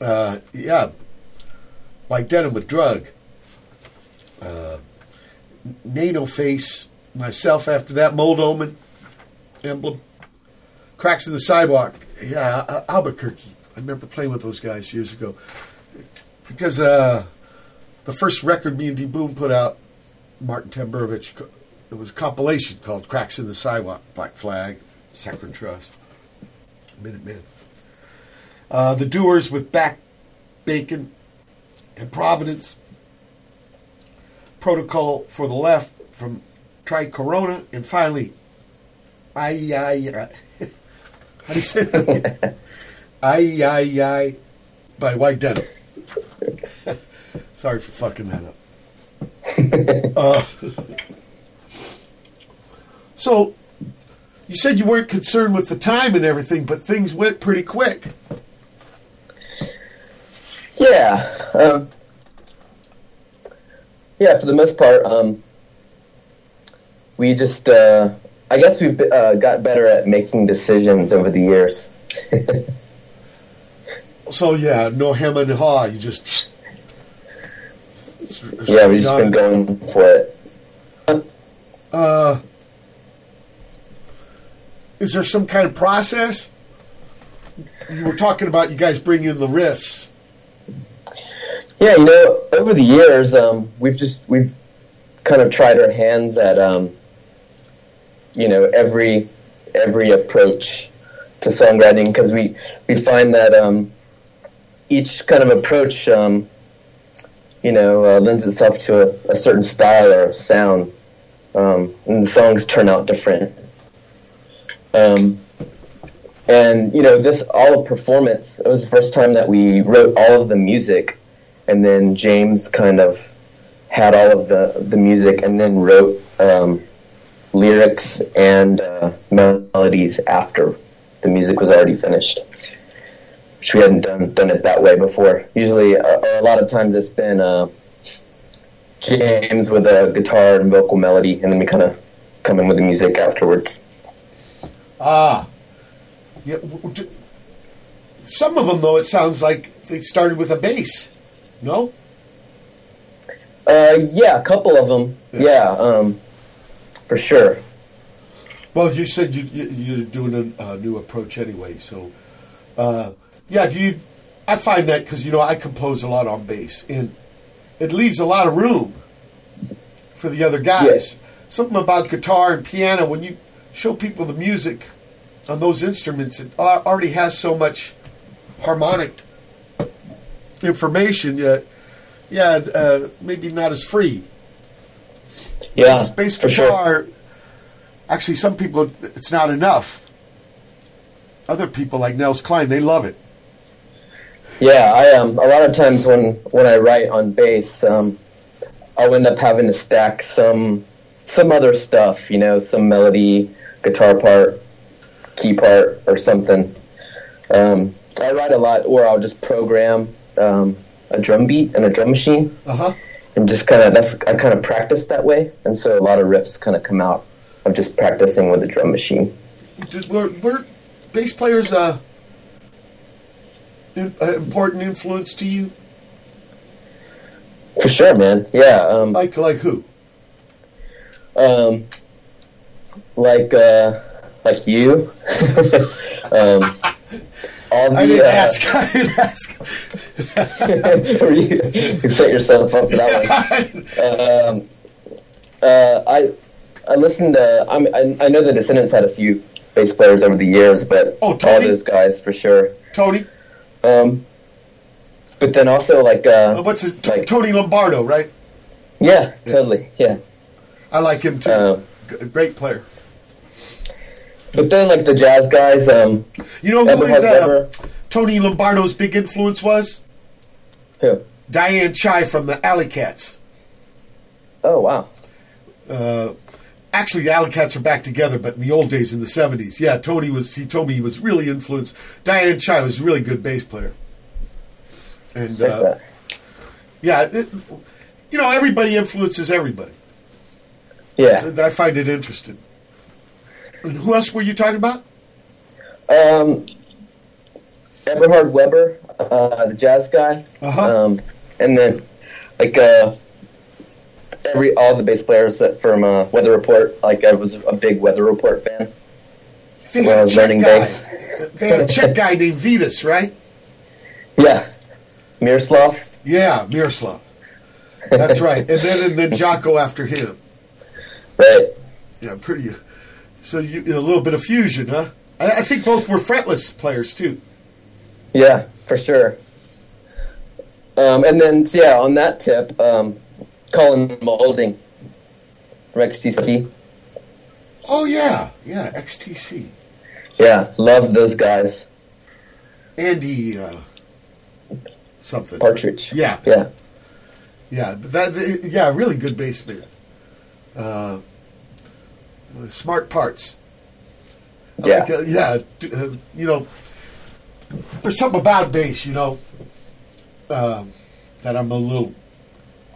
Uh, yeah. White denim with drug. Uh, N8NOFACE. Myself after that. Mold omen. Emblem. Cracks in the sidewalk. Yeah, Al- Albuquerque. I remember playing with those guys years ago. Because uh, the first record me and D Boon put out, Martin Tamburovich, it was a compilation called Cracks in the Sidewalk, Black Flag, Sacred Trust. Minute, minute. Uh, the Doers with Back Bacon and Providence. Protocol for the Left from Trikorona. And finally, I, I, how do you say that? I, I, I, by White Denim. Sorry for fucking that up. uh, so, you said you weren't concerned with the time and everything, but things went pretty quick.
Yeah. Um, yeah, for the most part, um, we just, uh, I guess we've uh, got better at making decisions over the years.
So yeah, no hem and haw. You just
yeah, we've just been going for it.
Uh, is there some kind of process? You were talking about you guys bringing in the riffs.
Yeah, you know, over the years, um, we've just we've kind of tried our hands at, um, you know, every every approach to songwriting because we we find that um, each kind of approach, um, you know, uh, lends itself to a, a certain style or sound, um, and the songs turn out different. Um, and you know, this all of performance. It was the first time that we wrote all of the music, and then James kind of had all of the the music, and then wrote um, lyrics and uh, melodies after the music was already finished. Which we hadn't done done it that way before. Usually, a lot of times, it's been uh, James with a guitar and vocal melody, and then we kind of come in with the music afterwards.
Ah, yeah. Some of them, though, it sounds like they started with a bass. No,
Uh, yeah, a couple of them. Yeah, um, for sure.
well, you said you, you, you're doing a, a new approach anyway. So, uh, yeah. Do you? I find that because you know I compose a lot on bass, and it leaves a lot of room for the other guys. Something about guitar and piano when you show people the music on those instruments, it already has so much harmonic information. Yeah, yeah, uh, maybe not as free.
Yeah,
bass
for sure.
guitar. Actually, some people it's not enough. Other people like Nels Cline, they love it.
Yeah, I um a lot of times when when I write on bass, um, I'll end up having to stack some some other stuff, you know, some melody, guitar part, key part, or something. Um, I write a lot, or I'll just program um, a drum beat and a drum machine,
Uh huh.
and just kind of that's I kind of practice that way, and so a lot of riffs kind of come out of just practicing with a drum machine.
Did, were, were bass players uh, an important influence to you?
For sure, man. Yeah. Um,
Like like who?
um, like uh, like you. um, the
I didn't
uh,
ask. I didn't ask.
you, you set yourself up for that one. Um, uh, I I listened to. I'm, I I know the Descendents had a few bass players over the years, but
Oh,
all those guys for sure.
Tony.
Um, but then also like
Uh,
uh,
what's his T-
like
Tony Lombardo? Right.
yeah, totally yeah.
I like him too.
Uh,
G- Great player.
But then like the jazz guys, um,
You know who
Eberhard
is, uh. Tony Lombardo's big influence was?
who?
Dianne Chai from the Alley Cats.
Oh wow.
Uh, actually, the Alley Cats are back together, but in the old days, in the seventies, yeah, Tony was. He told me he was really influenced. Dianne Chai was a really good bass player, and uh, yeah, it, you know, everybody influences everybody.
Yeah.
So I find it interesting. And who else were you talking about?
Um, Eberhard Weber, uh, the jazz guy.
Uh-huh.
Um, and then like uh, every all the bass players that from uh, Weather Report. Like I was a big Weather Report fan.
They
When I
had a
was learning
guy.
bass.
They had a Czech guy named Vitouš, right?
Yeah, Miroslav.
Yeah, Miroslav. That's right. And then and then Jaco after him.
Right.
Yeah, pretty. So you a little bit of fusion, huh? I, I think both were fretless players too.
Yeah, for sure. Um, and then, so yeah, on that tip, um, Colin Moulding from XTC.
Oh yeah, yeah, XTC.
Yeah, love those guys.
Andy uh, something.
Partridge.
Yeah,
Yeah.
yeah, but that yeah, really good bass man. Uh, smart parts. I
Yeah.
like, uh, yeah. Uh, you know, there's something about bass, you know, um, that I'm a little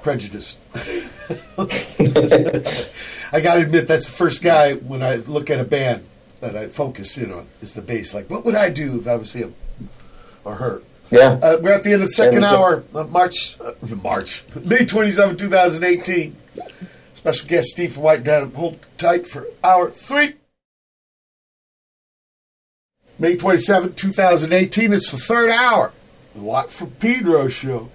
prejudiced. I got to admit, that's the first guy when I look at a band that I focus in on is the bass. Like, what would I do if I was him or her?
Yeah.
Uh, we're at the end of the second hour, uh, March, uh, March, May 27, 2018. Special guest Steve from White Denim. Hold tight for hour three. May 27, 2018. It's the third hour. The Watt Pedro show.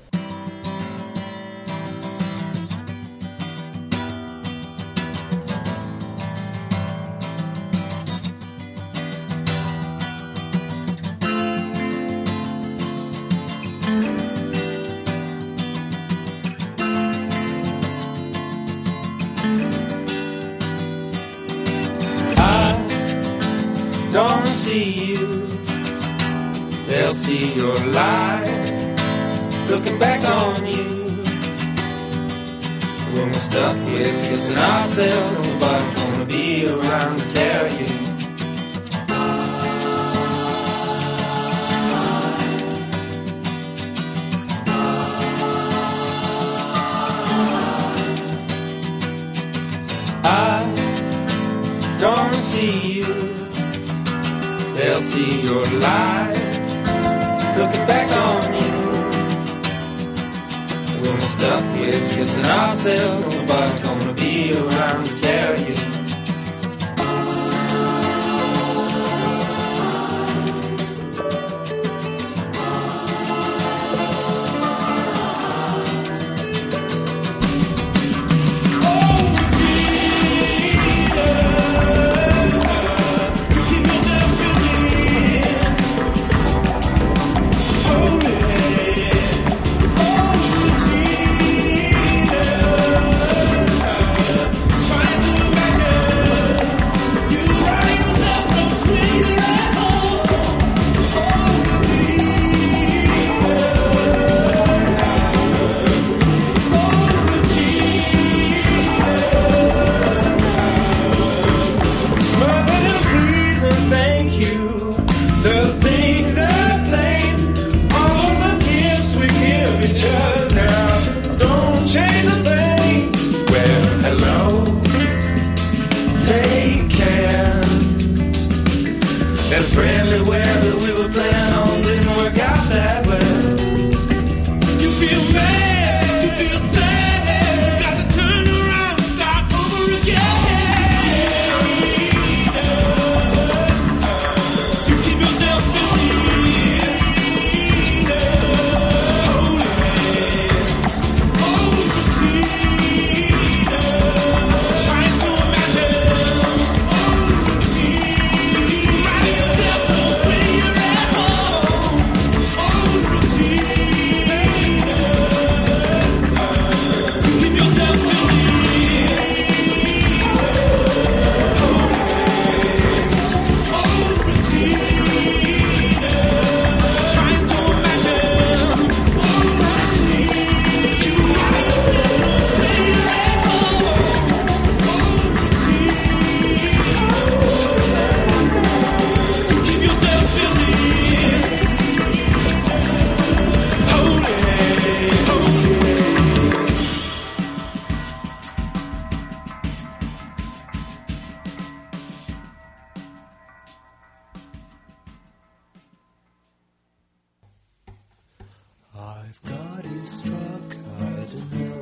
Looking back on you. When we're stuck with kissing ourselves, nobody's gonna be around to tell you. I don't see you. They'll see your light looking back on you. Stuck with kissing ourselves, nobody's gonna be around to tell you.
Got it struck. I don't know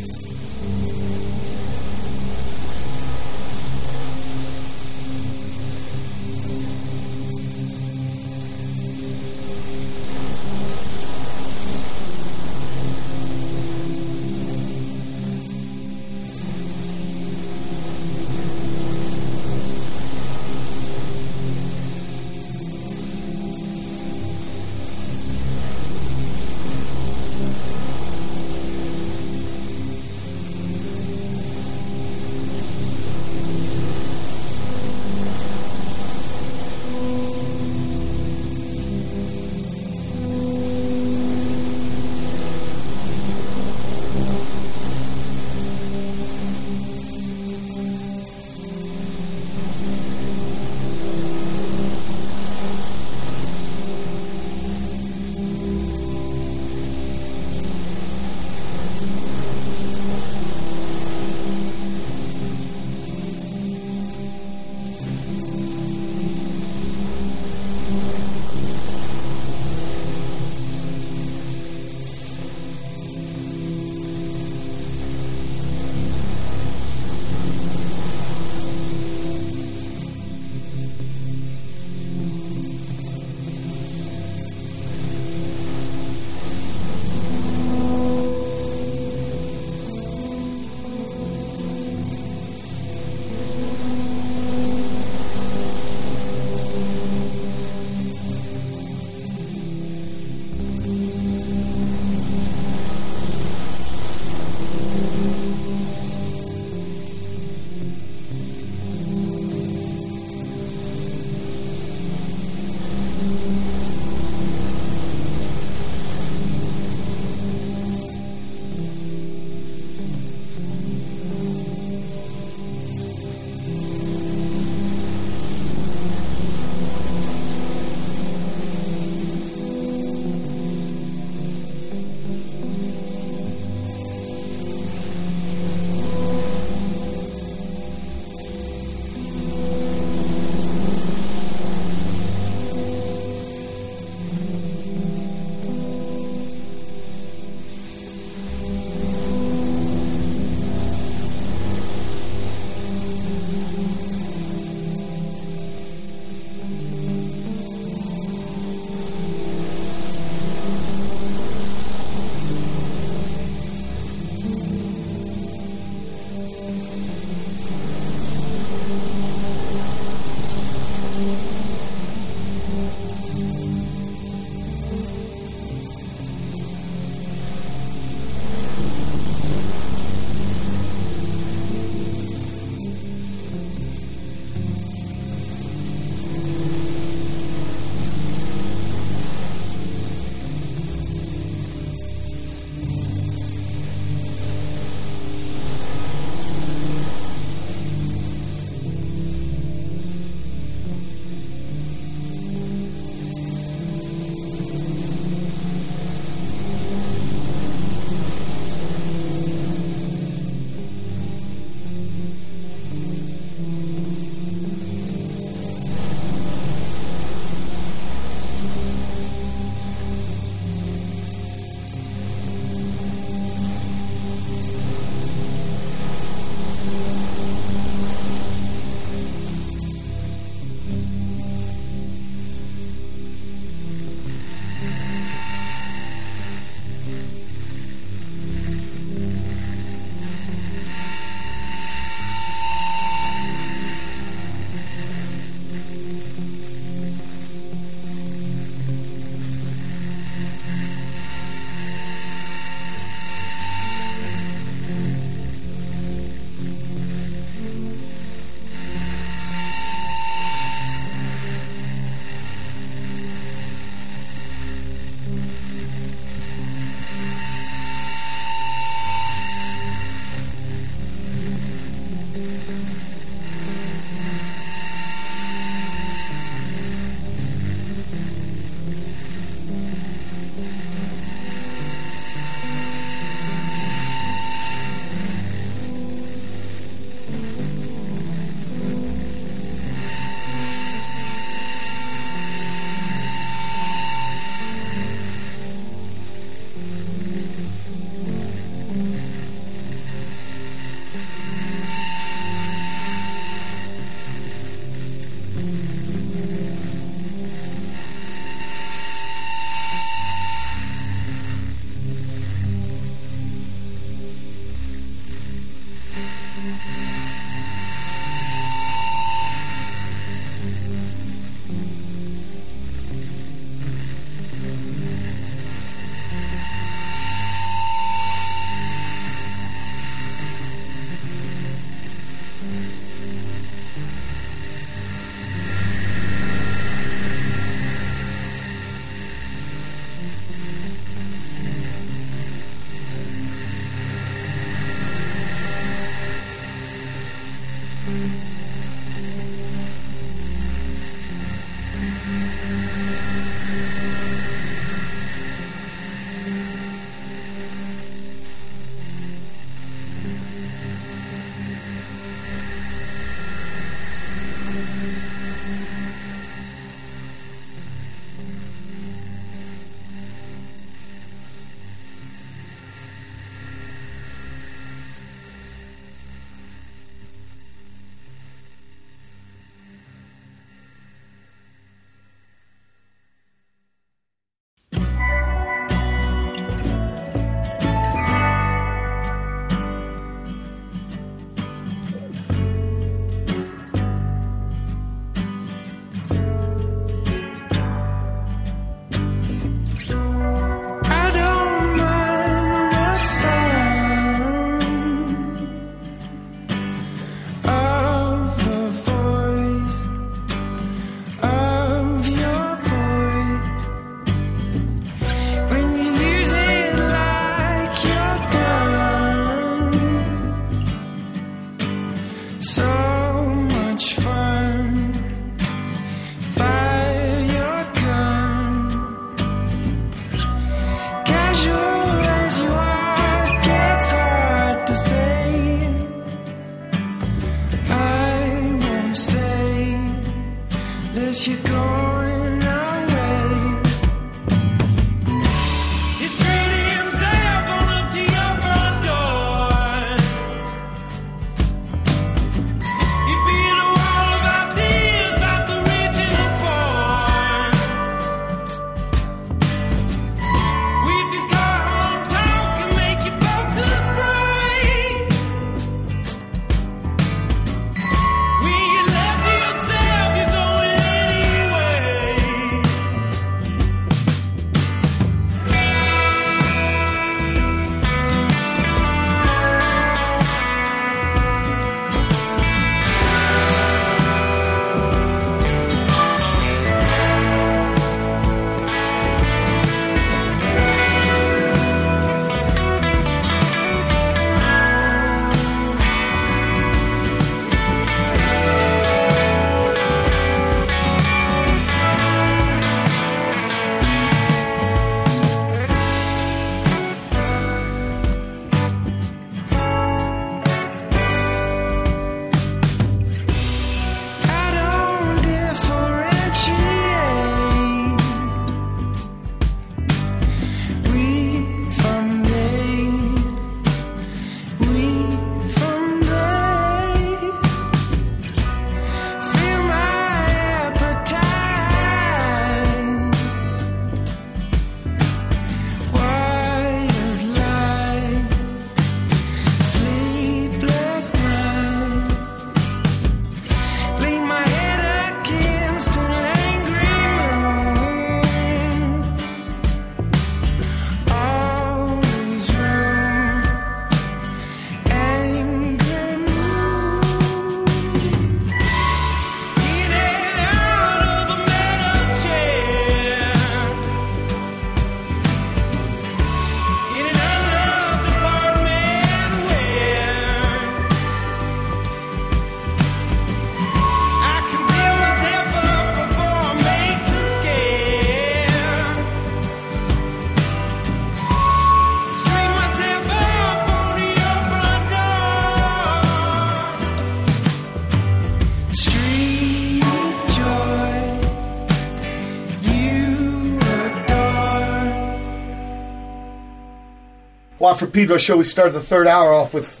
for Pedro show, we started the third hour off with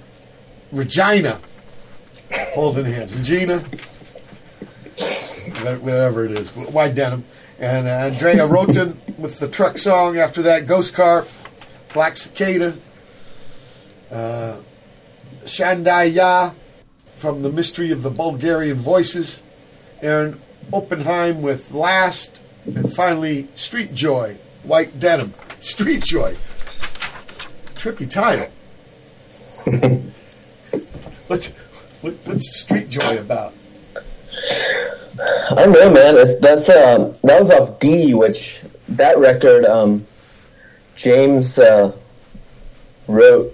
Regina holding hands. Regina, whatever it is, white denim. And uh, Andrea Rottin with the truck song. After that, Ghost Car, Black Cicada, uh, Shandai Ya from The Mystery of the Bulgarian Voices, Aaron Oppenheim with Last, and finally Street Joy, White Denim. Street Joy. Trippy title. what's, what, what's Street Joy about?
I don't know, man. It's, that's um, that was off D, which that record um, James uh, wrote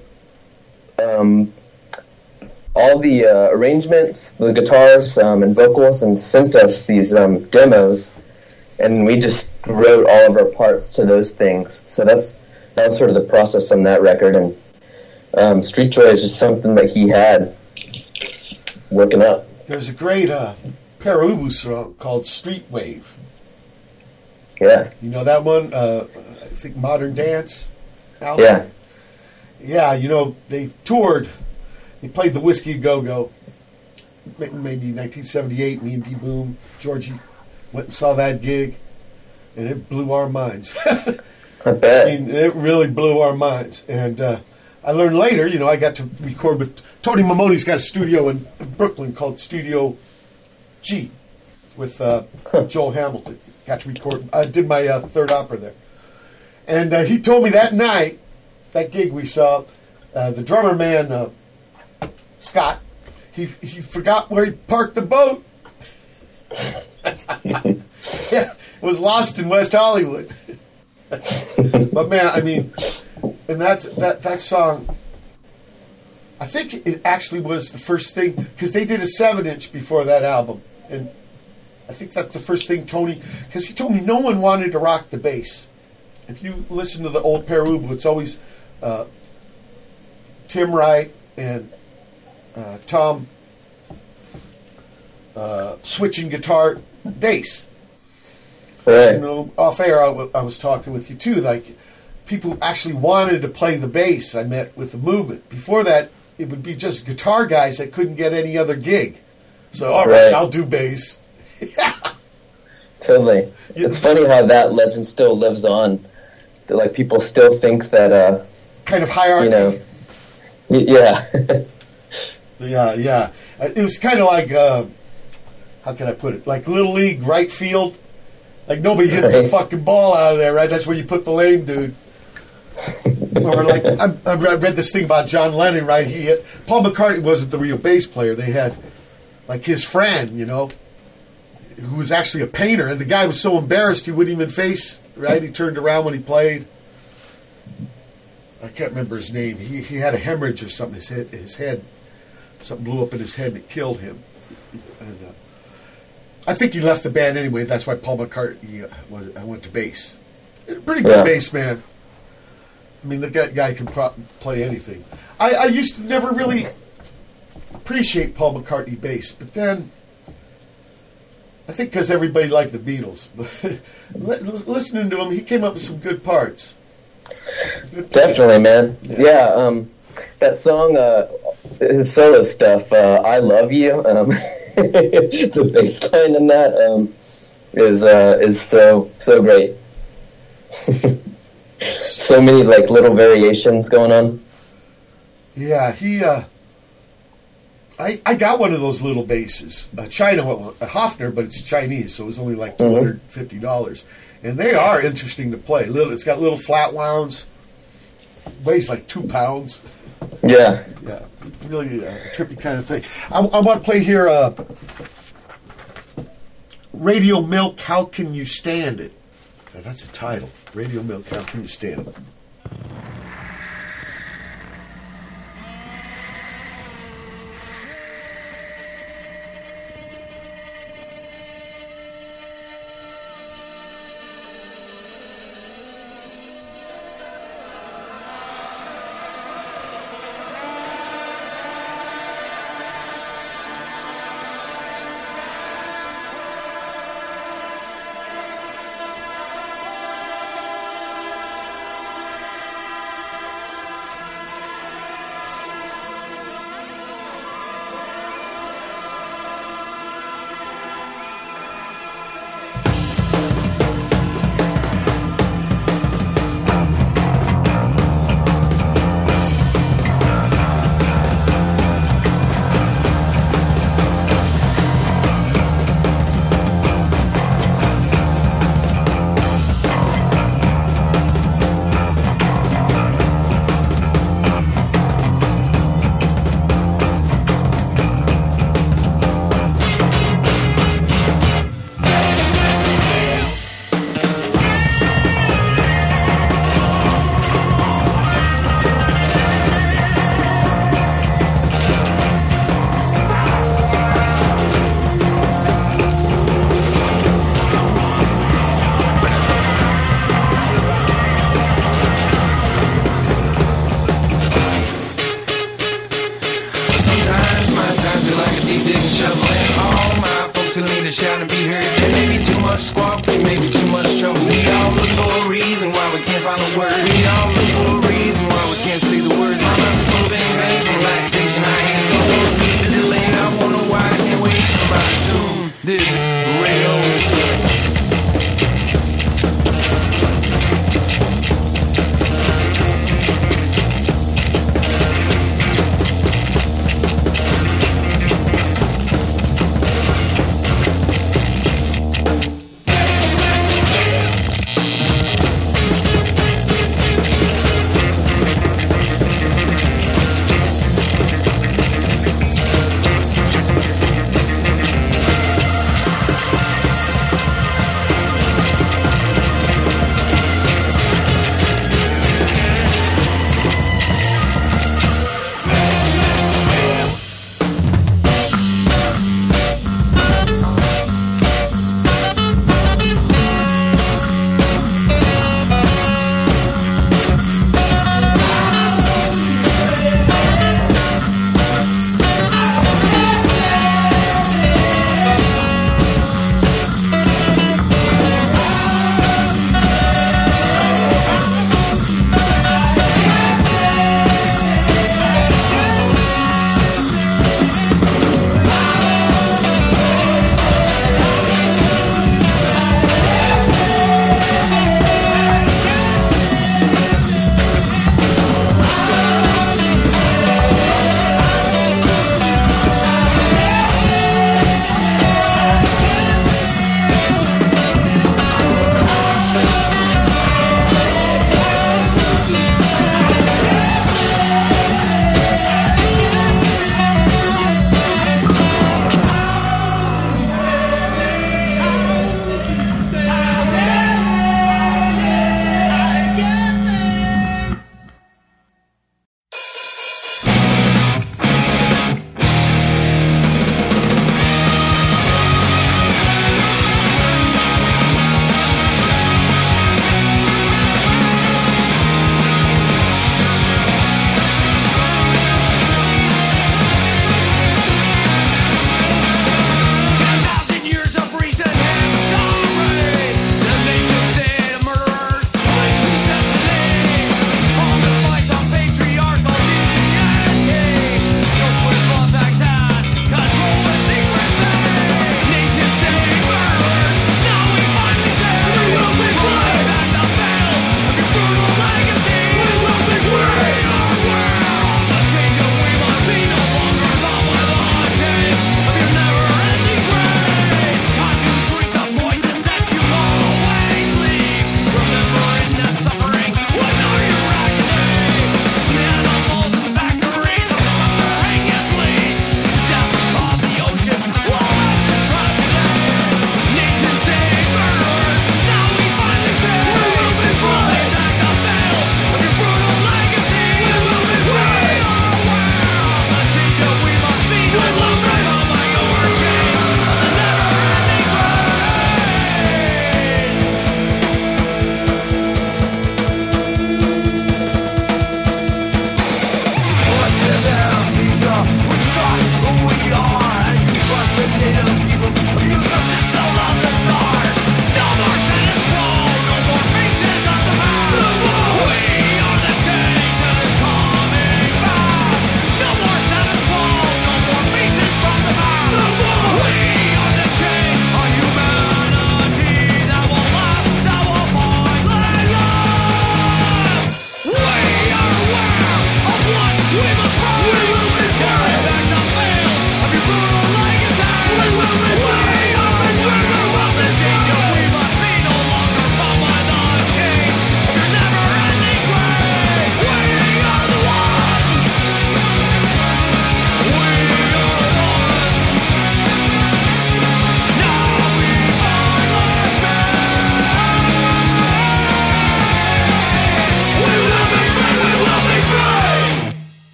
um, all the uh, arrangements, the guitars um, and vocals, and sent us these um, demos, and we just wrote all of our parts to those things. So that's that was sort of the process on that record, and um, Street Joy is just something that he had working up.
There's a great uh, Pere Ubu song called Street Wave.
Yeah,
You know that one? Uh, I think Modern Dance. album?
yeah,
Yeah, you know, they toured. They played the Whiskey Go Go. Maybe 1978. Me and D Boon, Georgie went and saw that gig, and it blew our minds.
I
I mean, it really blew our minds. And uh, I learned later, you know, I got to record with Tony Maimone's got a studio in Brooklyn called Studio G with uh, Joel Hamilton. Got to record. I did my uh, third opera there. And uh, he told me that night, that gig we saw, uh, the drummer man, uh, Scott, he, he forgot where he parked the boat. yeah, was lost in West Hollywood. but man, I mean, and that's that that song. I think it actually was the first thing because they did a seven inch before that album, and I think that's the first thing Tony because he told me no one wanted to rock the bass. If you listen to the old Pere Ubu, it's always uh, Tim Wright and uh, Tom uh, switching guitar bass you know, off air, I, w- I was talking with you too. Like, people actually wanted to play the bass. I met with the movement. Before that, it would be just guitar guys that couldn't get any other gig. So, all right,
Right.
I'll do bass.
Totally. It's funny how that legend still lives on. Like people still think that, uh,
Kind of hierarchy.
you know, yeah,
Yeah, yeah. Uh, It was kind of like, uh, how can I put it? Like little league right field. Like nobody hits a
Right.
fucking ball out of there, right? That's where you put the lame dude. or like I, I read this thing about John Lennon, right? He had, Paul McCartney wasn't the real bass player. They had like his friend, you know, who was actually a painter, and the guy was so embarrassed he wouldn't even face. Right? He turned around when he played. I can't remember his name. He he had a hemorrhage or something. His head, his head, something blew up in his head and it killed him. And uh, I think he left the band anyway. That's why Paul McCartney uh, was, I went to bass. Pretty good
Yeah.
bass man. I mean, the guy, can pro- play anything. I, I used to never really appreciate Paul McCartney bass, but then I think because everybody liked the Beatles. But listening to him, he came up with some good parts. Good
definitely, man. Yeah, um, that song, uh, his solo stuff, uh, "I Love You," um, the bass line in that um, is uh, is so so great. so many like little variations going on.
Yeah, he. Uh, I I got one of those little basses, a China one, a Hofner, but it's Chinese, so it was only like two hundred fifty dollars, and they are interesting to play. Little, it's got little flat wounds, weighs like two pounds.
Yeah,
Yeah, really uh, a trippy kind of thing. I, I want to play here. Uh, Radio Milk, how can you stand it? Now, that's a title. Radio Milk, how can you stand it?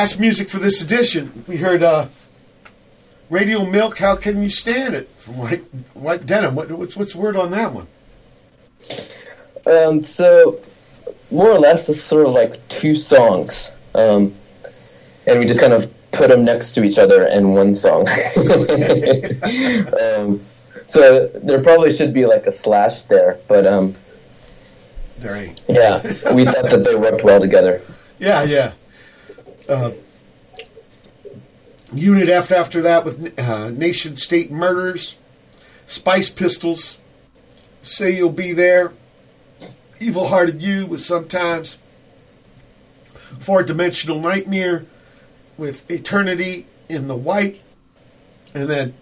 Last music for this edition, we heard uh, Radio Milk. How can you stand it from White White Denim? What, what's what's the word on that one?
Um, so, more or less, it's sort of like two songs. Um, and we just kind of put them next to each other in one song. um, so, there probably should be like a slash there, but um,
There ain't.
yeah, we thought that they worked well together.
Yeah, yeah. Uh, Unit F after that with uh, Nation State Murders, Spice Pistols, Say You'll Be There, Evil Hearted You with Sometimes, Four Dimensional Nightmare with Eternity in the White, and then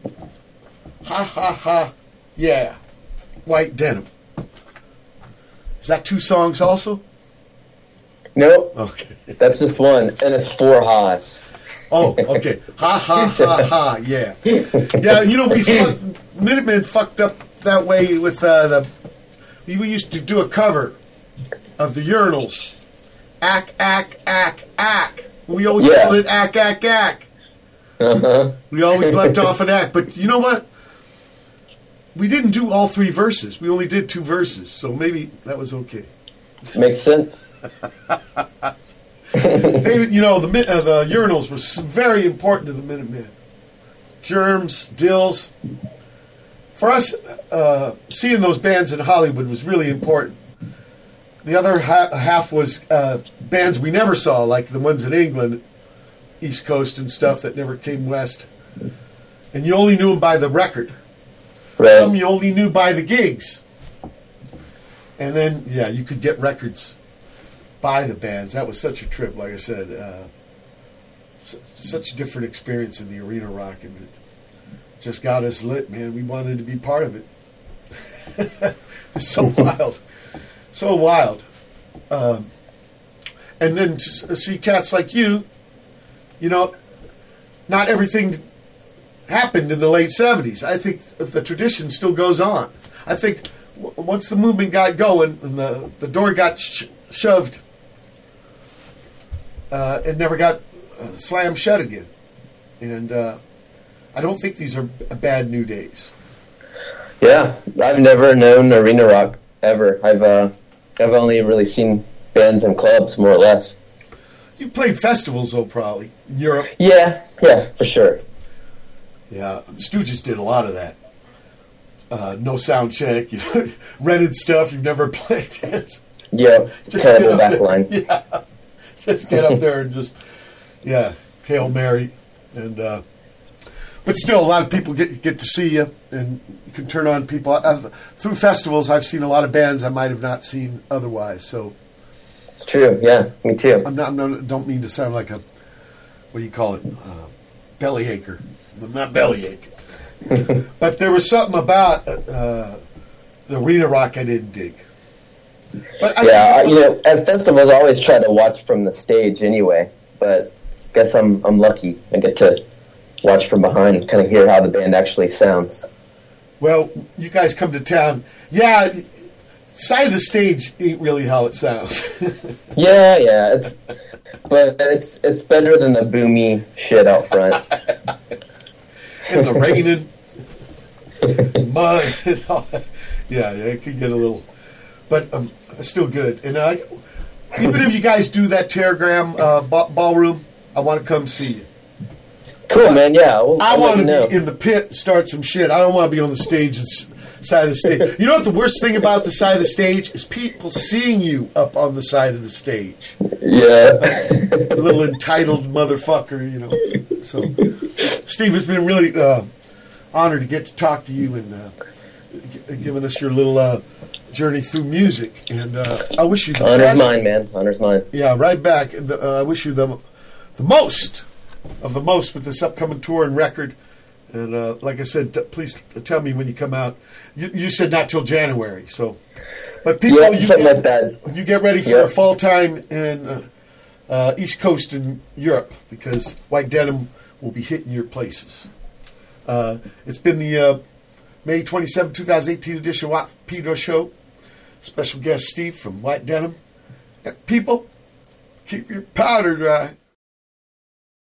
Ha Ha Ha, yeah, White Denim. Is that two songs also?
No,
Okay.
that's just one, and it's four ha's.
Oh, okay. Ha ha ha ha. Yeah, yeah. You know, we fuck, Minutemen fucked up that way with uh, the. We we used to do a cover of the urinals. Ack ack ack ack. We always
Yeah.
called it ack ack ack.
Uh-huh.
We always left off an ack, but you know what? We didn't do all three verses. We only did two verses, so maybe that was okay.
Makes sense.
they, you know, the uh, the urinals were very important to the Minutemen. Germs, Dils. For us, uh, seeing those bands in Hollywood was really important. The other ha- half was uh, bands we never saw, like the ones in England, East Coast and stuff that never came west. And you only knew them by the record. Some you only knew by the gigs. And then, yeah, you could get records by the bands. That was such a trip, like I said. Uh, su- such a different experience in the arena rock. And it just got us lit, man. We wanted to be part of it. it was so wild. So wild. Um, and then to see cats like you, you know, not everything happened in the late 70s. I think the tradition still goes on. I think w- once the movement got going and the, the door got sh- shoved, uh, it never got uh, slammed shut again. And uh, I don't think these are bad new days.
Yeah, I've never known arena rock ever. I've uh, I've only really seen bands and clubs, more or less.
You played festivals, though, probably in Europe.
Yeah, yeah, for sure.
Yeah, the Stooges did a lot of that. Uh, no sound check, you know, rented stuff you've never played.
Yeah,
Just
terrible
get up
backline.
Yeah, just get up there and just yeah, hail Mary, and uh, but still, a lot of people get get to see you, and you can turn on people. I've, through festivals, I've seen a lot of bands I might have not seen otherwise. So
It's true. Yeah, me too.
I'm not, I'm not don't mean to sound like a what do you call it, uh, bellyacher. I'm not bellyache, but there was something about uh, the arena rock I didn't dig. But I,
Yeah, you know, at festivals, I always try to watch from the stage anyway. But guess I'm I'm lucky. I get to watch from behind, kind of hear how the band actually sounds.
Well, you guys come to town. Yeah, side of the stage ain't really how it sounds.
Yeah, yeah, it's but it's it's better than the boomy shit out front.
and the raining, mud, and all that. Yeah, yeah, it could get a little, but um, it's still good. And I, even if you guys do that Teragram uh, ba- ballroom, I want to come see you.
Cool, man. Yeah, we'll,
I want to
know.
be in the pit, and start some shit. I don't want to be on the stage and s- side of the stage. You know what the worst thing about the side of the stage is people seeing you up on the side of the stage.
Yeah.
A little entitled motherfucker, you know. So, Steve, it's been really uh, honored to get to talk to you and uh, g- giving us your little uh, journey through music. And uh, I wish you the
Honor's
best.
mine, man. Honor's mine.
Yeah, right back. The, uh, I wish you the the most of the most with this upcoming tour and record. And uh, like I said, t- please tell me when you come out. You, you said not till January, so. But people,
Yeah,
you
something
get,
like that.
You get ready for
Yeah.
a fall time in uh, uh, East Coast in Europe because White Denim will be hitting your places. Uh, it's been the uh, May 27, 2018 edition of Watt Pedro Show. Special guest Steve from White Denim. And people, keep your powder dry.